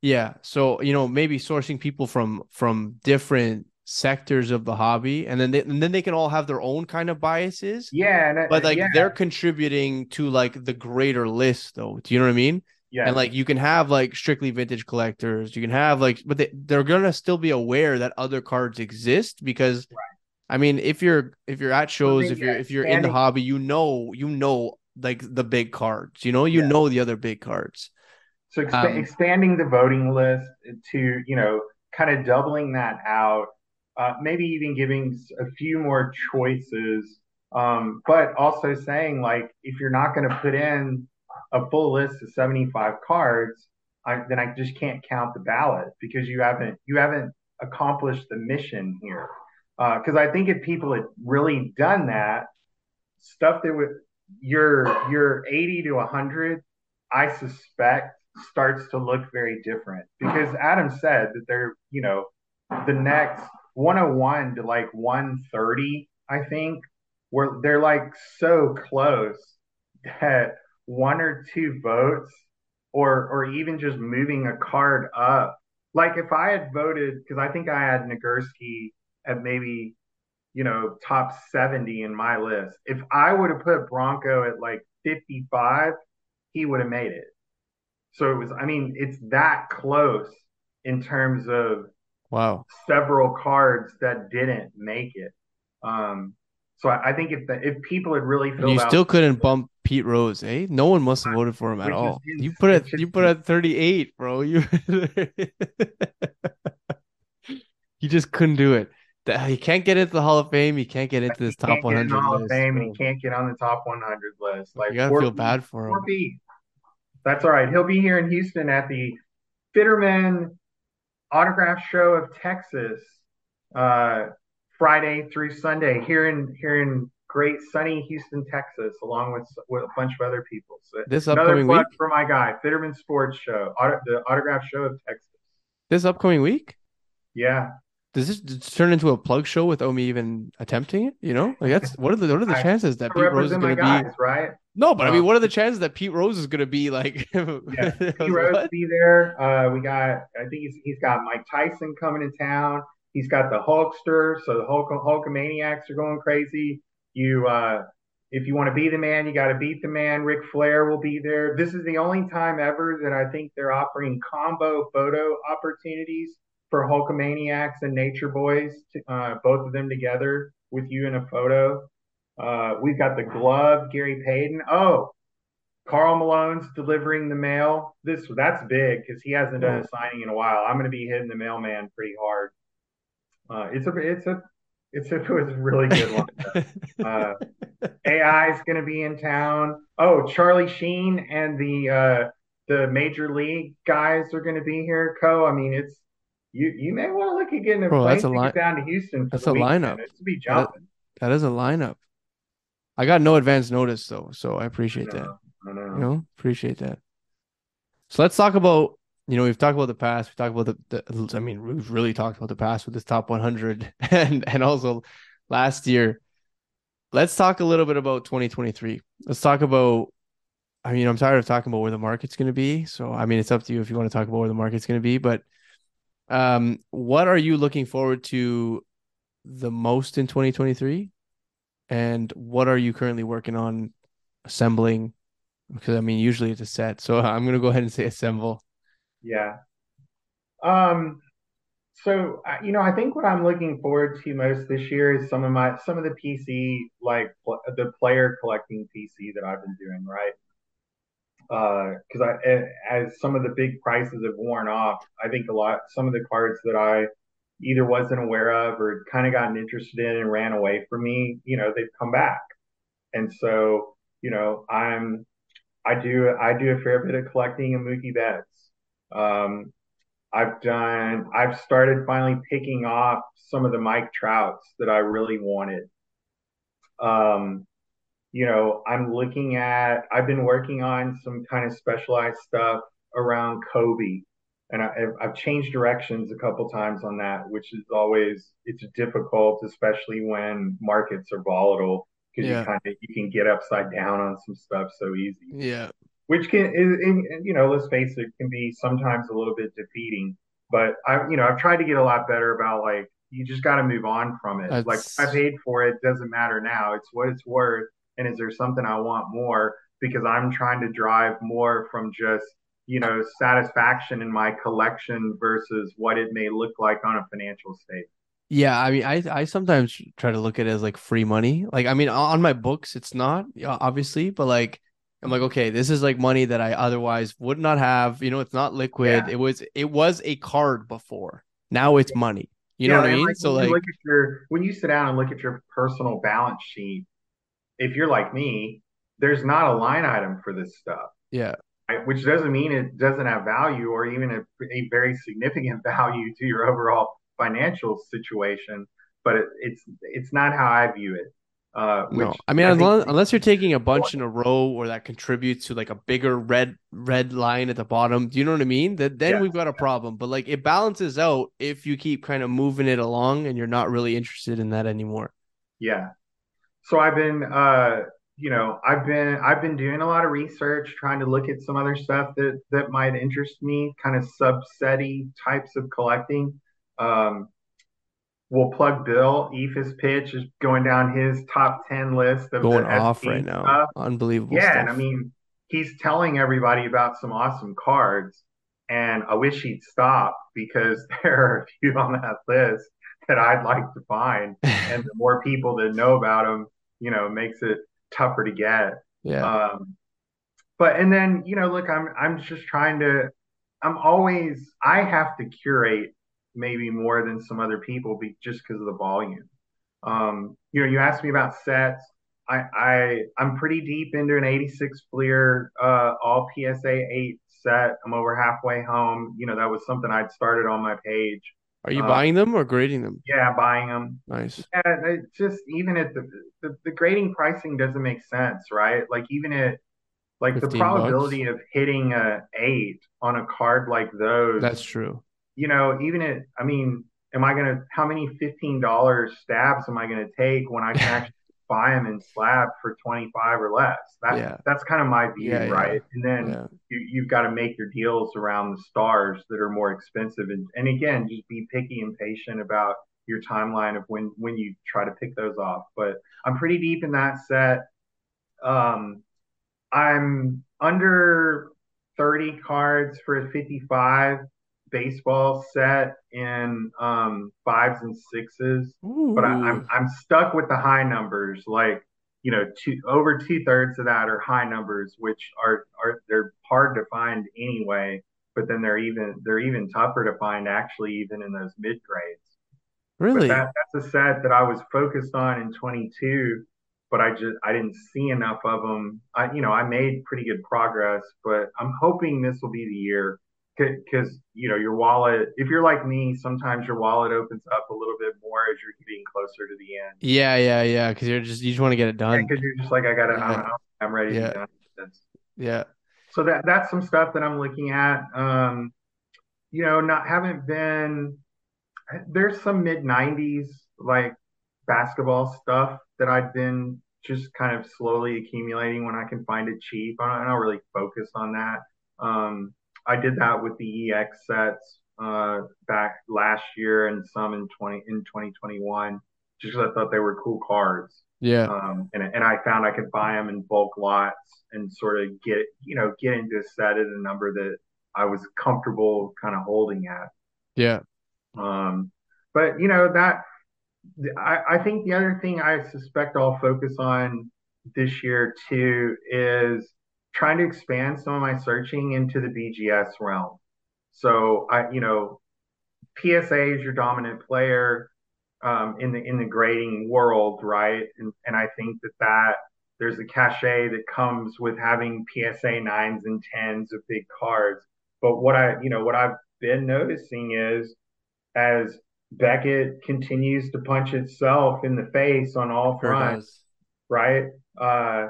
yeah. So you know, maybe sourcing people from from different sectors of the hobby, and then they, and then they can all have their own kind of biases. Yeah. but like yeah. they're contributing to like the greater list, though. Do you know what I mean? Yeah. And like you can have like strictly vintage collectors, you can have like, but they, they're gonna still be aware that other cards exist because, right. I mean, if you're if you're at shows, if you're if you're in the hobby, you know you know like the big cards, you know you yeah. know the other big cards. So exp- um, expanding the voting list to you know kind of doubling that out, uh, maybe even giving a few more choices, um, but also saying like if you're not going to put in a full list of 75 cards, I, then I just can't count the ballot because you haven't you haven't accomplished the mission here. Because uh, I think if people had really done that, stuff that would your your 80 to 100, I suspect starts to look very different because Adam said that they're you know the next 101 to like 130, I think, where they're like so close that one or two votes or or even just moving a card up. Like if I had voted, because I think I had Nagurski at maybe, you know, top 70 in my list. If I would have put Bronco at like 55, he would have made it. So it was, I mean, it's that close in terms of wow several cards that didn't make it. Um, so I, I think if the, if people had really filled you out, still couldn't bump Pete Rose, eh? No one must have voted for him at all. You put it you put at 38, bro. You you just couldn't do it. He can't get into the Hall of Fame. He can't get into this top 100 Hall list. Of Fame, he can't get on the top 100 list. Like you gotta feel bad for him. That's all right. He'll be here in Houston at the Fitterman Autograph Show of Texas. Uh, Friday through Sunday here in here in great sunny Houston, Texas, along with, with a bunch of other people. So this upcoming week for my guy, Fitterman Sports Show, auto, the autograph show of Texas. This upcoming week? Yeah. Does this turn into a plug show without me even attempting it? You know, like that's what are the what are the chances that Pete Rose is going to be right? No, but um, I mean, what are the chances that Pete Rose is going to be like? yeah, Pete Rose be there. Uh, we got, I think he's, he's got Mike Tyson coming to town. He's got the Hulkster, so the Hulk Hulkamaniacs are going crazy. You, uh, if you want to be the man, you got to beat the man. Ric Flair will be there. This is the only time ever that I think they're offering combo photo opportunities for Hulkamaniacs and Nature Boys, to, uh, both of them together with you in a photo. Uh, we've got the glove, Gary Payton. Oh, Karl Malone's delivering the mail. This that's big because he hasn't done a signing in a while. I'm going to be hitting the mailman pretty hard. Uh, it's a it's a It's it was really good uh, AI is going to be in town. Oh, Charlie Sheen and the uh, the major league guys are going to be here. Koe. I mean, it's you. You may want to look at getting a Bro, plane ticket down to Houston. that's a lineup. It's to be jumping. That, that is a lineup. I got no advance notice though, so I appreciate I that. I know. You know, appreciate that. So let's talk about you know we've talked about the past. We talked about the, the I mean we've really talked about the past with this top 100 and and also last year. Let's talk a little bit about 2023. Let's talk about. I mean, I'm tired of talking about where the market's going to be. So I mean, it's up to you if you want to talk about where the market's going to be. But um, what are you looking forward to the most in 2023? And what are you currently working on assembling? Because I mean, usually it's a set. So I'm gonna go ahead and say assemble. Yeah. Um. So you know, I think what I'm looking forward to most this year is some of my some of the PC like pl- the player collecting PC that I've been doing, right? Because uh, I as some of the big prices have worn off, I think a lot some of the cards that I either wasn't aware of or kind of gotten interested in and ran away from me, you know, they've come back. And so, you know, I'm I do I do a fair bit of collecting of Mookie Betts. Um, I've done I've started finally picking off some of the Mike Trouts that I really wanted. Um, you know, I'm looking at I've been working on some kind of specialized stuff around Kobe and I, have changed directions a couple times on that, which is always it's difficult, especially when markets are volatile, because yeah. you kind of you can get upside down on some stuff so easy. Yeah, which can is, you know let's face it can be sometimes a little bit defeating. But I you know I've tried to get a lot better about like you just got to move on from it. That's... Like I paid for it, doesn't matter now. It's what it's worth, and is there something I want more? Because I'm trying to drive more from just you know satisfaction in my collection versus what it may look like on a financial state yeah i mean i i sometimes try to look at it as like free money like i mean on my books it's not obviously but like i'm like okay this is like money that i otherwise would not have. You know it's not liquid. Yeah. it was it was a card before. Now it's money. You yeah, know what i mean? like, so like look at your when you sit down and look at your personal balance sheet if you're like me there's not a line item for this stuff. Yeah. Which doesn't mean it doesn't have value or even a, a very significant value to your overall financial situation. But it, it's it's not how I view it. Uh, no, I mean, I unless, unless, you're taking a bunch in a row or that contributes to like a bigger red red line at the bottom, do you know what I mean? That then we've got a problem. But like it balances out if you keep kind of moving it along and you're not really interested in that anymore. Yeah. So I've been uh, you know, I've been I've been doing a lot of research, trying to look at some other stuff that that might interest me, kind of subsetty types of collecting. Um, we'll plug Bill. Eephus Pitch is going down his top ten list of going off right now. Stuff. Unbelievable. Yeah, stuff. and I mean, he's telling everybody about some awesome cards, and I wish he'd stop because there are a few on that list that I'd like to find, and the more people that know about them, you know, makes it tougher to get. Yeah. Um, but and then you know, look, I'm I'm just trying to. I'm always I have to curate maybe more than some other people be, just because of the volume. Um, you know, you asked me about sets. I, I I'm pretty deep into an 86 Fleer uh, all PSA 8 set. I'm over halfway home. You know, that was something I'd started on my page. Are you uh, buying them or grading them? Yeah, buying them. Nice. Yeah, it's just even at the, the, the grading pricing doesn't make sense, right? Like even at like the probability bucks. of hitting a eight on a card like those. That's true. You know, even at I mean, am I gonna how many fifteen dollars stabs am I gonna take when I can actually buy them in slab for 25 or less. That's yeah. that's kind of my view, yeah, right? Yeah. And then you, you've got to make your deals around the stars that are more expensive. And, and again, just be picky and patient about your timeline of when when you try to pick those off. But I'm pretty deep in that set. Um, I'm under 30 cards for a 55 baseball set in um, fives and sixes, Ooh. but I, am I'm, I'm stuck with the high numbers. Like you know, two over two thirds of that are high numbers, which are are they're hard to find anyway. But then they're even they're even tougher to find actually even in those mid grades. Really? That, that's a set that I was focused on in 22, but I just I didn't see enough of them. I you know I made pretty good progress, but I'm hoping this will be the year because you know your wallet. If you're like me, sometimes your wallet opens up a little bit more as you're getting closer to the end. Yeah, yeah, yeah. Because you're just you just want to get it done. Because you're just like I gotta, Yeah. I'm, I'm ready Yeah. Yeah. So that that's some stuff that I'm looking at. Um, you know, not haven't been. There's some mid '90s like basketball stuff that I've been just kind of slowly accumulating when I can find it cheap. I don't, I don't really focus on that. Um, I did that with the EX sets uh, back last year and some in 20 in 2021, just because I thought they were cool cards. Yeah. Um, and and I found I could buy them in bulk lots and sort of get you know get into a set at a number that I was comfortable kind of holding at. Yeah. Um, but you know that I, I think the other thing I suspect I'll focus on this year too is trying to expand some of my searching into the BGS realm. So I, you know, PSA is your dominant player um, in the in the grading world, right? And and I think that that there's a cachet that comes with having PSA nines and tens of big cards. But what I, you know, what I've been noticing is as Beckett continues to punch itself in the face on all fronts, right? Uh,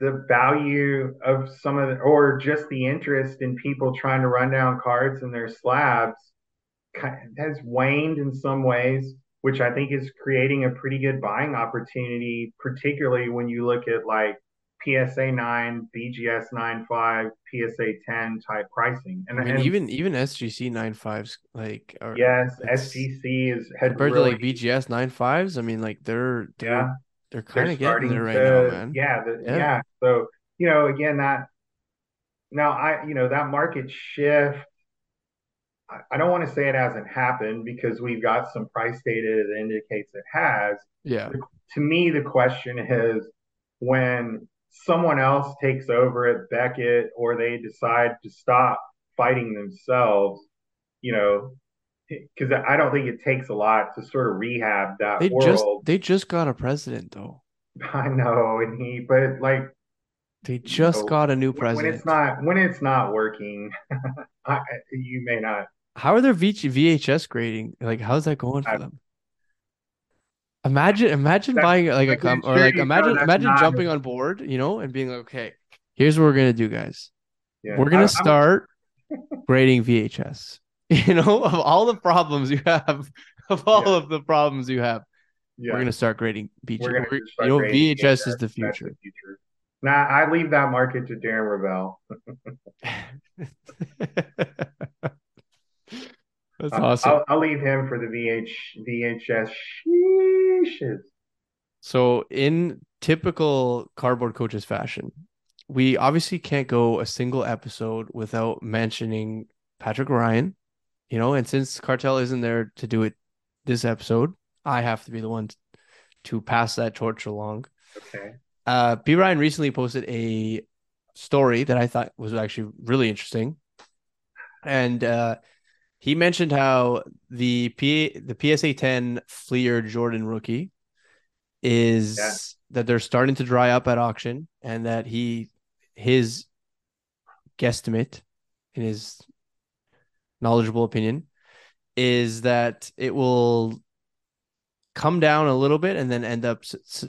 the value of some of the, or just the interest in people trying to run down cards in their slabs has waned in some ways, which I think is creating a pretty good buying opportunity, particularly when you look at like PSA 9, BGS nine five, PSA 10 type pricing. And, I mean, and even even SGC nine fives like are yes, SGC is had really, like BGS nine fives. I mean, like they're they're yeah. They're kind they're of getting there right to, now, man. Yeah, the, Yeah. yeah. So you know, again, that now I, you know, that market shift. I, I don't want to say it hasn't happened because we've got some price data that indicates it has. Yeah. To me, the question is when someone else takes over at Beckett or they decide to stop fighting themselves, you know, because I don't think it takes a lot to sort of rehab that They world. just they just got a president though. I know, and he, but like They just know, got a new president. when it's not when it's not working, I, you may not. How are their VHS grading? Like, how's that going for I- them? Imagine, imagine buying like a com or like imagine, no, imagine not- jumping on board, you know, and being like, okay, here's what we're gonna do, guys. Yeah. We're gonna I'm- start grading VHS. You know, of all the problems you have, of all Yeah. of the problems you have, yeah, we're gonna start grading VHS. We're gonna We're- just start you know, grading VHS is the future. the future. Nah, I leave that market to Darren Rovell. That's I- awesome. I'll, I'll leave him for the VH VHS sheeshes. So, in typical cardboard coaches fashion, we obviously can't go a single episode without mentioning Patrick Ryan, you know, and since Cartel isn't there to do it this episode, I have to be the one to pass that torch along. Okay. Uh, P. Ryan recently posted a story that I thought was actually really interesting. And uh, he mentioned how the P the PSA 10 Fleer Jordan rookie is Yeah. that they're starting to dry up at auction and that he his guesstimate in his knowledgeable opinion is that it will come down a little bit and then end up s- s-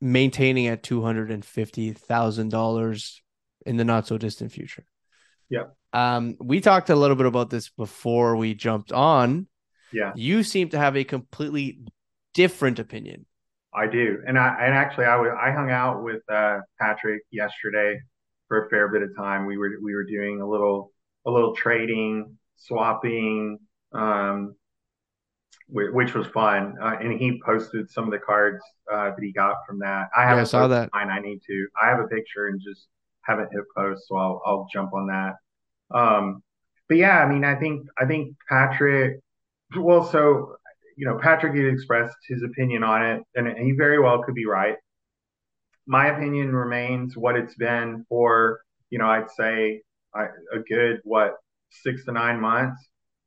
maintaining at two hundred and fifty thousand dollars in the not so distant future. Yeah. Um, we talked a little bit about this before we jumped on. Yeah. You seem to have a completely different opinion. I do, and I and actually I was I hung out with uh, Patrick yesterday for a fair bit of time. We were we were doing a little a little trading, swapping, um, which was fun. Uh, and he posted some of the cards uh, that he got from that. I Yeah, I saw that. Mine, I need to. I have a picture and just haven't hit post, so I'll I'll jump on that. Um, but yeah, I mean, I think I think Patrick. Well, so you know, Patrick had expressed his opinion on it, and he very well could be right. My opinion remains what it's been for, you know, I'd say I, a good what six to nine months.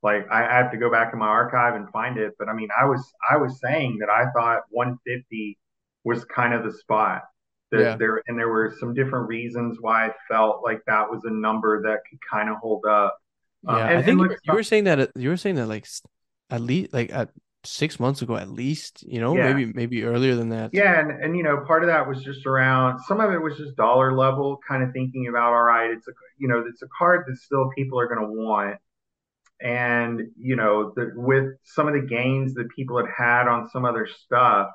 Like I, I have to go back in my archive and find it. But I mean, I was I was saying that I thought 150 was kind of the spot. That Yeah. there and there were some different reasons why I felt like that was a number that could kind of hold up. Um, Yeah, and, I think you you were saying that you were saying that like at least like at six months ago at least, you know, yeah. maybe maybe earlier than that. Yeah, and, and you know, part of that was just around some of it was just dollar level, kind of thinking about, all right, it's a you know, it's a card that still people are going to want. And you know, the, with some of the gains that people had had on some other stuff,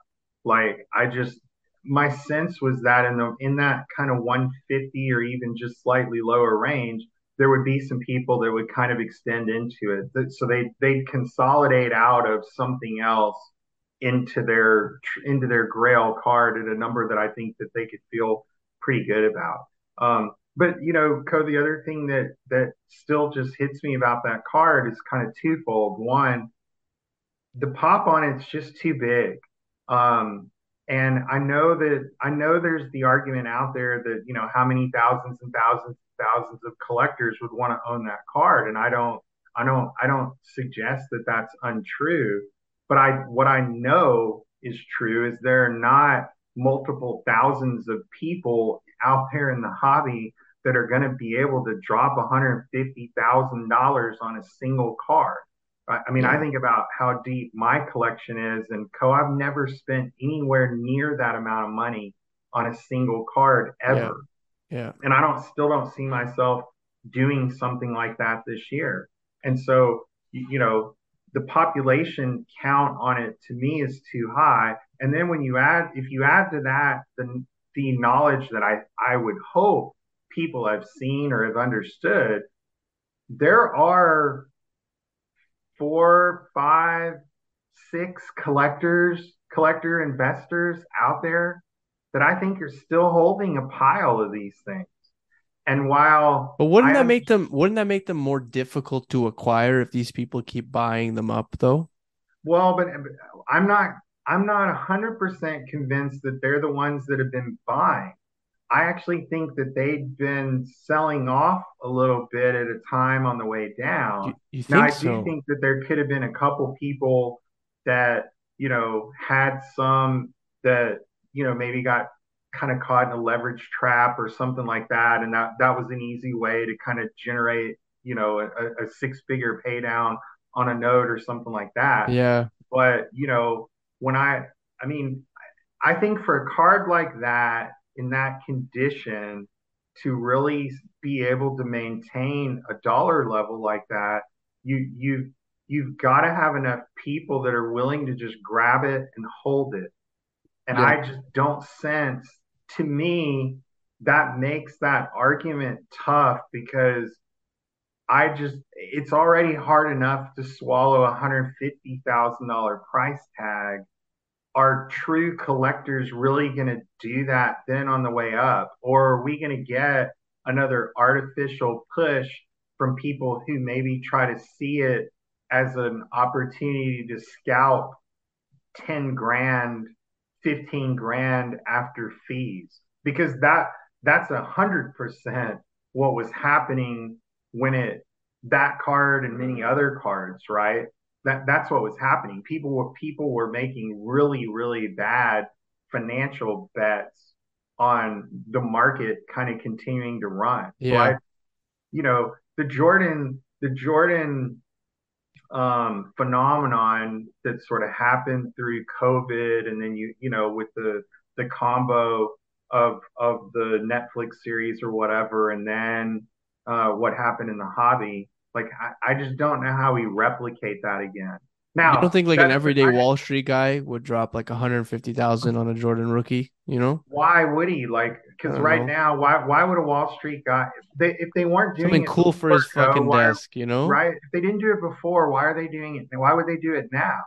like I just my sense was that in the in that kind of 150 or even just slightly lower range, there would be some people that would kind of extend into it. So they they'd consolidate out of something else into their into their Grail card at a number that I think that they could feel pretty good about. Um, but you know, Koe, the other thing that that still just hits me about that card is kind of twofold. One, the pop on it's just too big. Um, and I know that I know there's the argument out there that you know how many thousands and thousands and thousands of collectors would want to own that card, and I don't I don't I don't suggest that that's untrue. But I what I know is true is there are not multiple thousands of people out there in the hobby that are going to be able to drop $150,000 on a single card. I mean, I think about how deep my collection is, and Koe, I've never spent anywhere near that amount of money on a single card ever. Yeah. And I don't still don't see myself doing something like that this year. And so, you, you know, the population count on it to me is too high. And then when you add, if you add to that the the knowledge that I I would hope people have seen or have understood, there are four, five, six collectors, collector investors out there that I think are still holding a pile of these things. And while But wouldn't I that make them wouldn't that make them more difficult to acquire if these people keep buying them up though? well, but I'm not I'm not 100% convinced that they're the ones that have been buying. I actually think that they'd been selling off a little bit at a time on the way down. You, you Now, I do so? think that there could have been a couple people that, you know, had some that, you know, maybe got kind of caught in a leverage trap or something like that. And that, that was an easy way to kind of generate, you know, a, a six figure pay down on a note or something like that. Yeah. But, you know, when I, I mean, I think for a card like that in that condition to really be able to maintain a dollar level like that, you you you've got to have enough people that are willing to just grab it and hold it. And Yeah. I just don't sense to me that makes that argument tough because I just it's already hard enough to swallow a hundred fifty thousand dollar price tag are true collectors really going to do that then on the way up? Or are we going to get another artificial push from people who maybe try to see it as an opportunity to scalp 10 grand, 15 grand after fees? Because that that's a hundred percent what was happening when it that card and many other cards, right? That that's what was happening. People were people were making really really bad financial bets on the market kind of continuing to run. So Yeah. I, you know, the Jordan the Jordan um, phenomenon that sort of happened through COVID, and then you you know with the the combo of of the Netflix series or whatever, and then uh, what happened in the hobby. Like I, I just don't know how we replicate that again. Now, don't think like an everyday I, Wall Street guy would drop like 150,000 on a Jordan rookie, you know? why would he? Like, because right know. now, why why would a Wall Street guy if they if they weren't doing Something it cool for his Joe, fucking why desk, you know? right? If they didn't do it before, why are they doing it? Why would they do it now?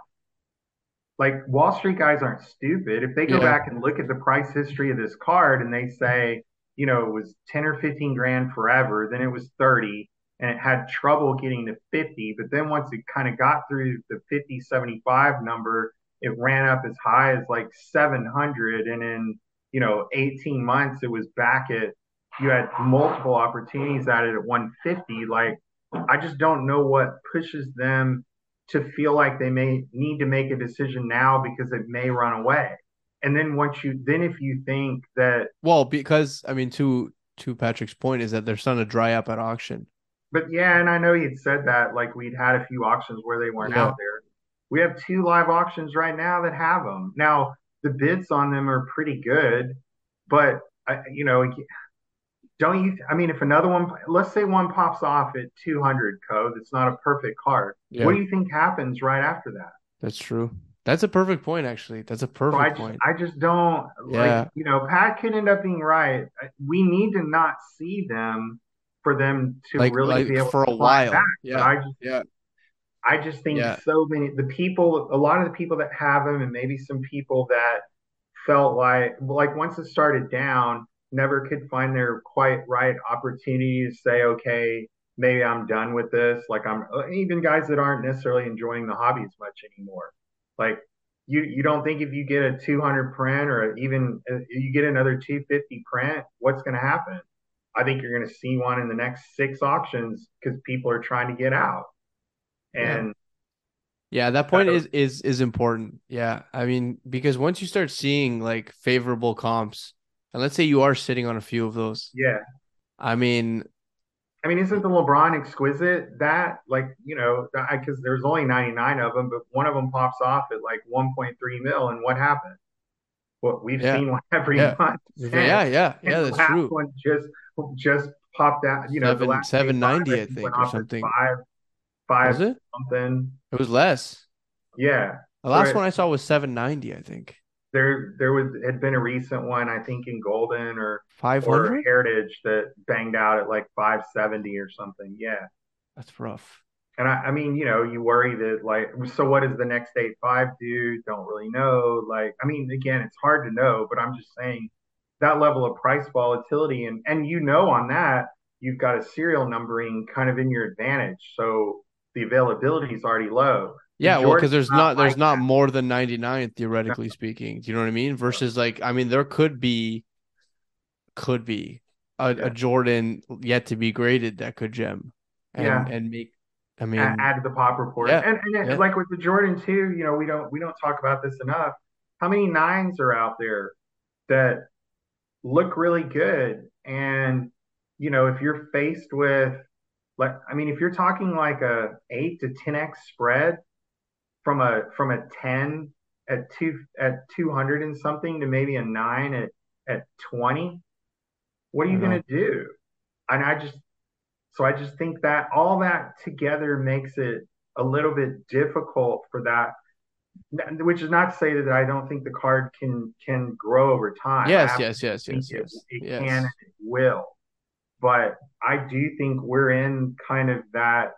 Like Wall Street guys aren't stupid. If they go Yeah. back and look at the price history of this card and they say, you know, it was 10 or 15 grand forever, then it was 30 and it had trouble getting to 50, but then once it kind of got through the 50 75 number, it ran up as high as like 700 and in, you know, 18 months it was back at you had multiple opportunities at it at 150 like I just don't know what pushes them to feel like they may need to make a decision now because it may run away. And then once you then if you think that well, because I mean to to Patrick's point is that they're starting to dry up at auction. But yeah, and I know he'd said that like we'd had a few auctions where they weren't yeah. out there. We have two live auctions right now that have them. Now the bids on them are pretty good, but I, you know, don't you? I mean, if another one, let's say one pops off at 200 code, it's not a perfect card. Yeah. What do you think happens right after that? That's true. That's a perfect point, actually. That's a perfect so I just, point. I just don't yeah. like, you know, Pat could end up being right. We need to not see them for them to like, really like be able for a while. Back. Yeah. I just, yeah. I just think yeah. so many the people, a lot of the people that have them, and maybe some people that felt like, like once it started down, never could find their quite right opportunity to say, okay, maybe I'm done with this. Like I'm even guys that aren't necessarily enjoying the hobby as much anymore. Like you, you don't think if you get a 200 print or even uh, you get another 250 print, what's going to happen? I think you're going to see one in the next six auctions because people are trying to get out. And yeah, yeah that point is is is important. Yeah, I mean because once you start seeing like favorable comps and let's say you are sitting on a few of those. Yeah. I mean, I mean, isn't the LeBron exquisite that like you know because there's only 99 of them, but one of them pops off at like 1.3 mil, and what happened? What we've yeah. seen every yeah. month. Yeah, yeah, yeah. That's true. One just just popped out. You know, Seven, the last 790, I think, or something. Five, five, was it? something. It was less. Yeah. The last one I saw was 790, I think there there was had been a recent one I think in Goldin or 500 Heritage that banged out at like 570 or something. Yeah, that's rough. And I, I mean, you know, you worry that like, so what does the next eight five do? Don't really know. Like, I mean, again, it's hard to know, but I'm just saying that level of price volatility and and you know on that you've got a serial numbering kind of in your advantage. So the availability is already low. Yeah, well, because there's not, not there's like not that. more than 99 theoretically speaking. Do you know what I mean? Versus like, I mean, there could be, could be a, yeah. a Jordan yet to be graded that could gem, and, yeah, and make. I mean, add, add the pop report, yeah, and, and yeah. like with the Jordan too, you know, we don't we don't talk about this enough. How many nines are out there that look really good, and you know, if you're faced with like, I mean, if you're talking like a eight to ten x spread from a from a 10 at two at 200 and something to maybe a 9 at at 20 what are you going to mm-hmm. do? And i just so i just think that all that together makes it a little bit difficult for that which is not to say that i don't think the card can can grow over time yes yes yes yes yes it, yes. can and it will but i do think we're in kind of that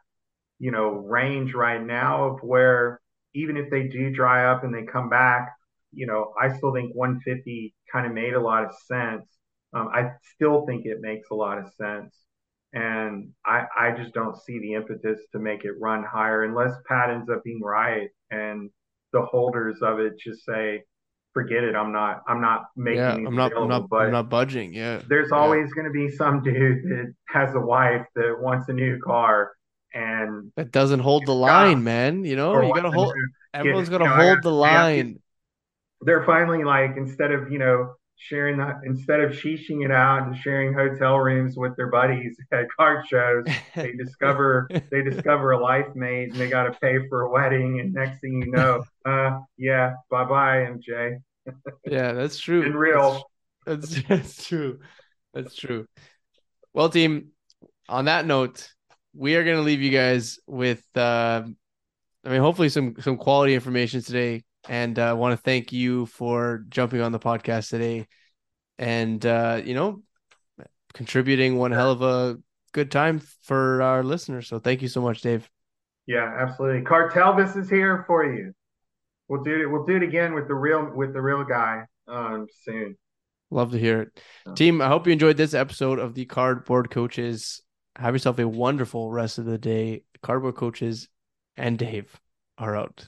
you know range right now of where even if they do dry up and they come back, you know, I still think 150 kind of made a lot of sense. Um, I still think it makes a lot of sense. And I, I just don't see the impetus to make it run higher unless Pat ends up being right and the holders of it just say, forget it. I'm not, I'm not making yeah, I'm not, I'm not, I'm not budging. Yeah. There's yeah. always going to be some dude that has a wife that wants a new car and that doesn't hold the line, man. You know, you gotta hold. Everyone's gonna hold the line. They're finally like instead of you know sharing the instead of sheeshing it out and sharing hotel rooms with their buddies at card shows, they discover they discover a life mate and they got to pay for a wedding, and next thing you know, uh, yeah, bye bye, MJ. yeah, that's true. In real, that's, that's that's true. That's true. Well, team. On that note, we are going to leave you guys with, uh, I mean, hopefully some some quality information today. And I uh, want to thank you for jumping on the podcast today, and uh, you know, contributing one hell of a good time for our listeners. So thank you so much, Dave. Yeah, absolutely. Cartel, this is here for you. We'll do it. We'll do it again with the real with the real guy um, soon. Love to hear it, team. I hope you enjoyed this episode of the Cardboard Coaches have yourself a wonderful rest of the day. Cardboard coaches and Dave are out.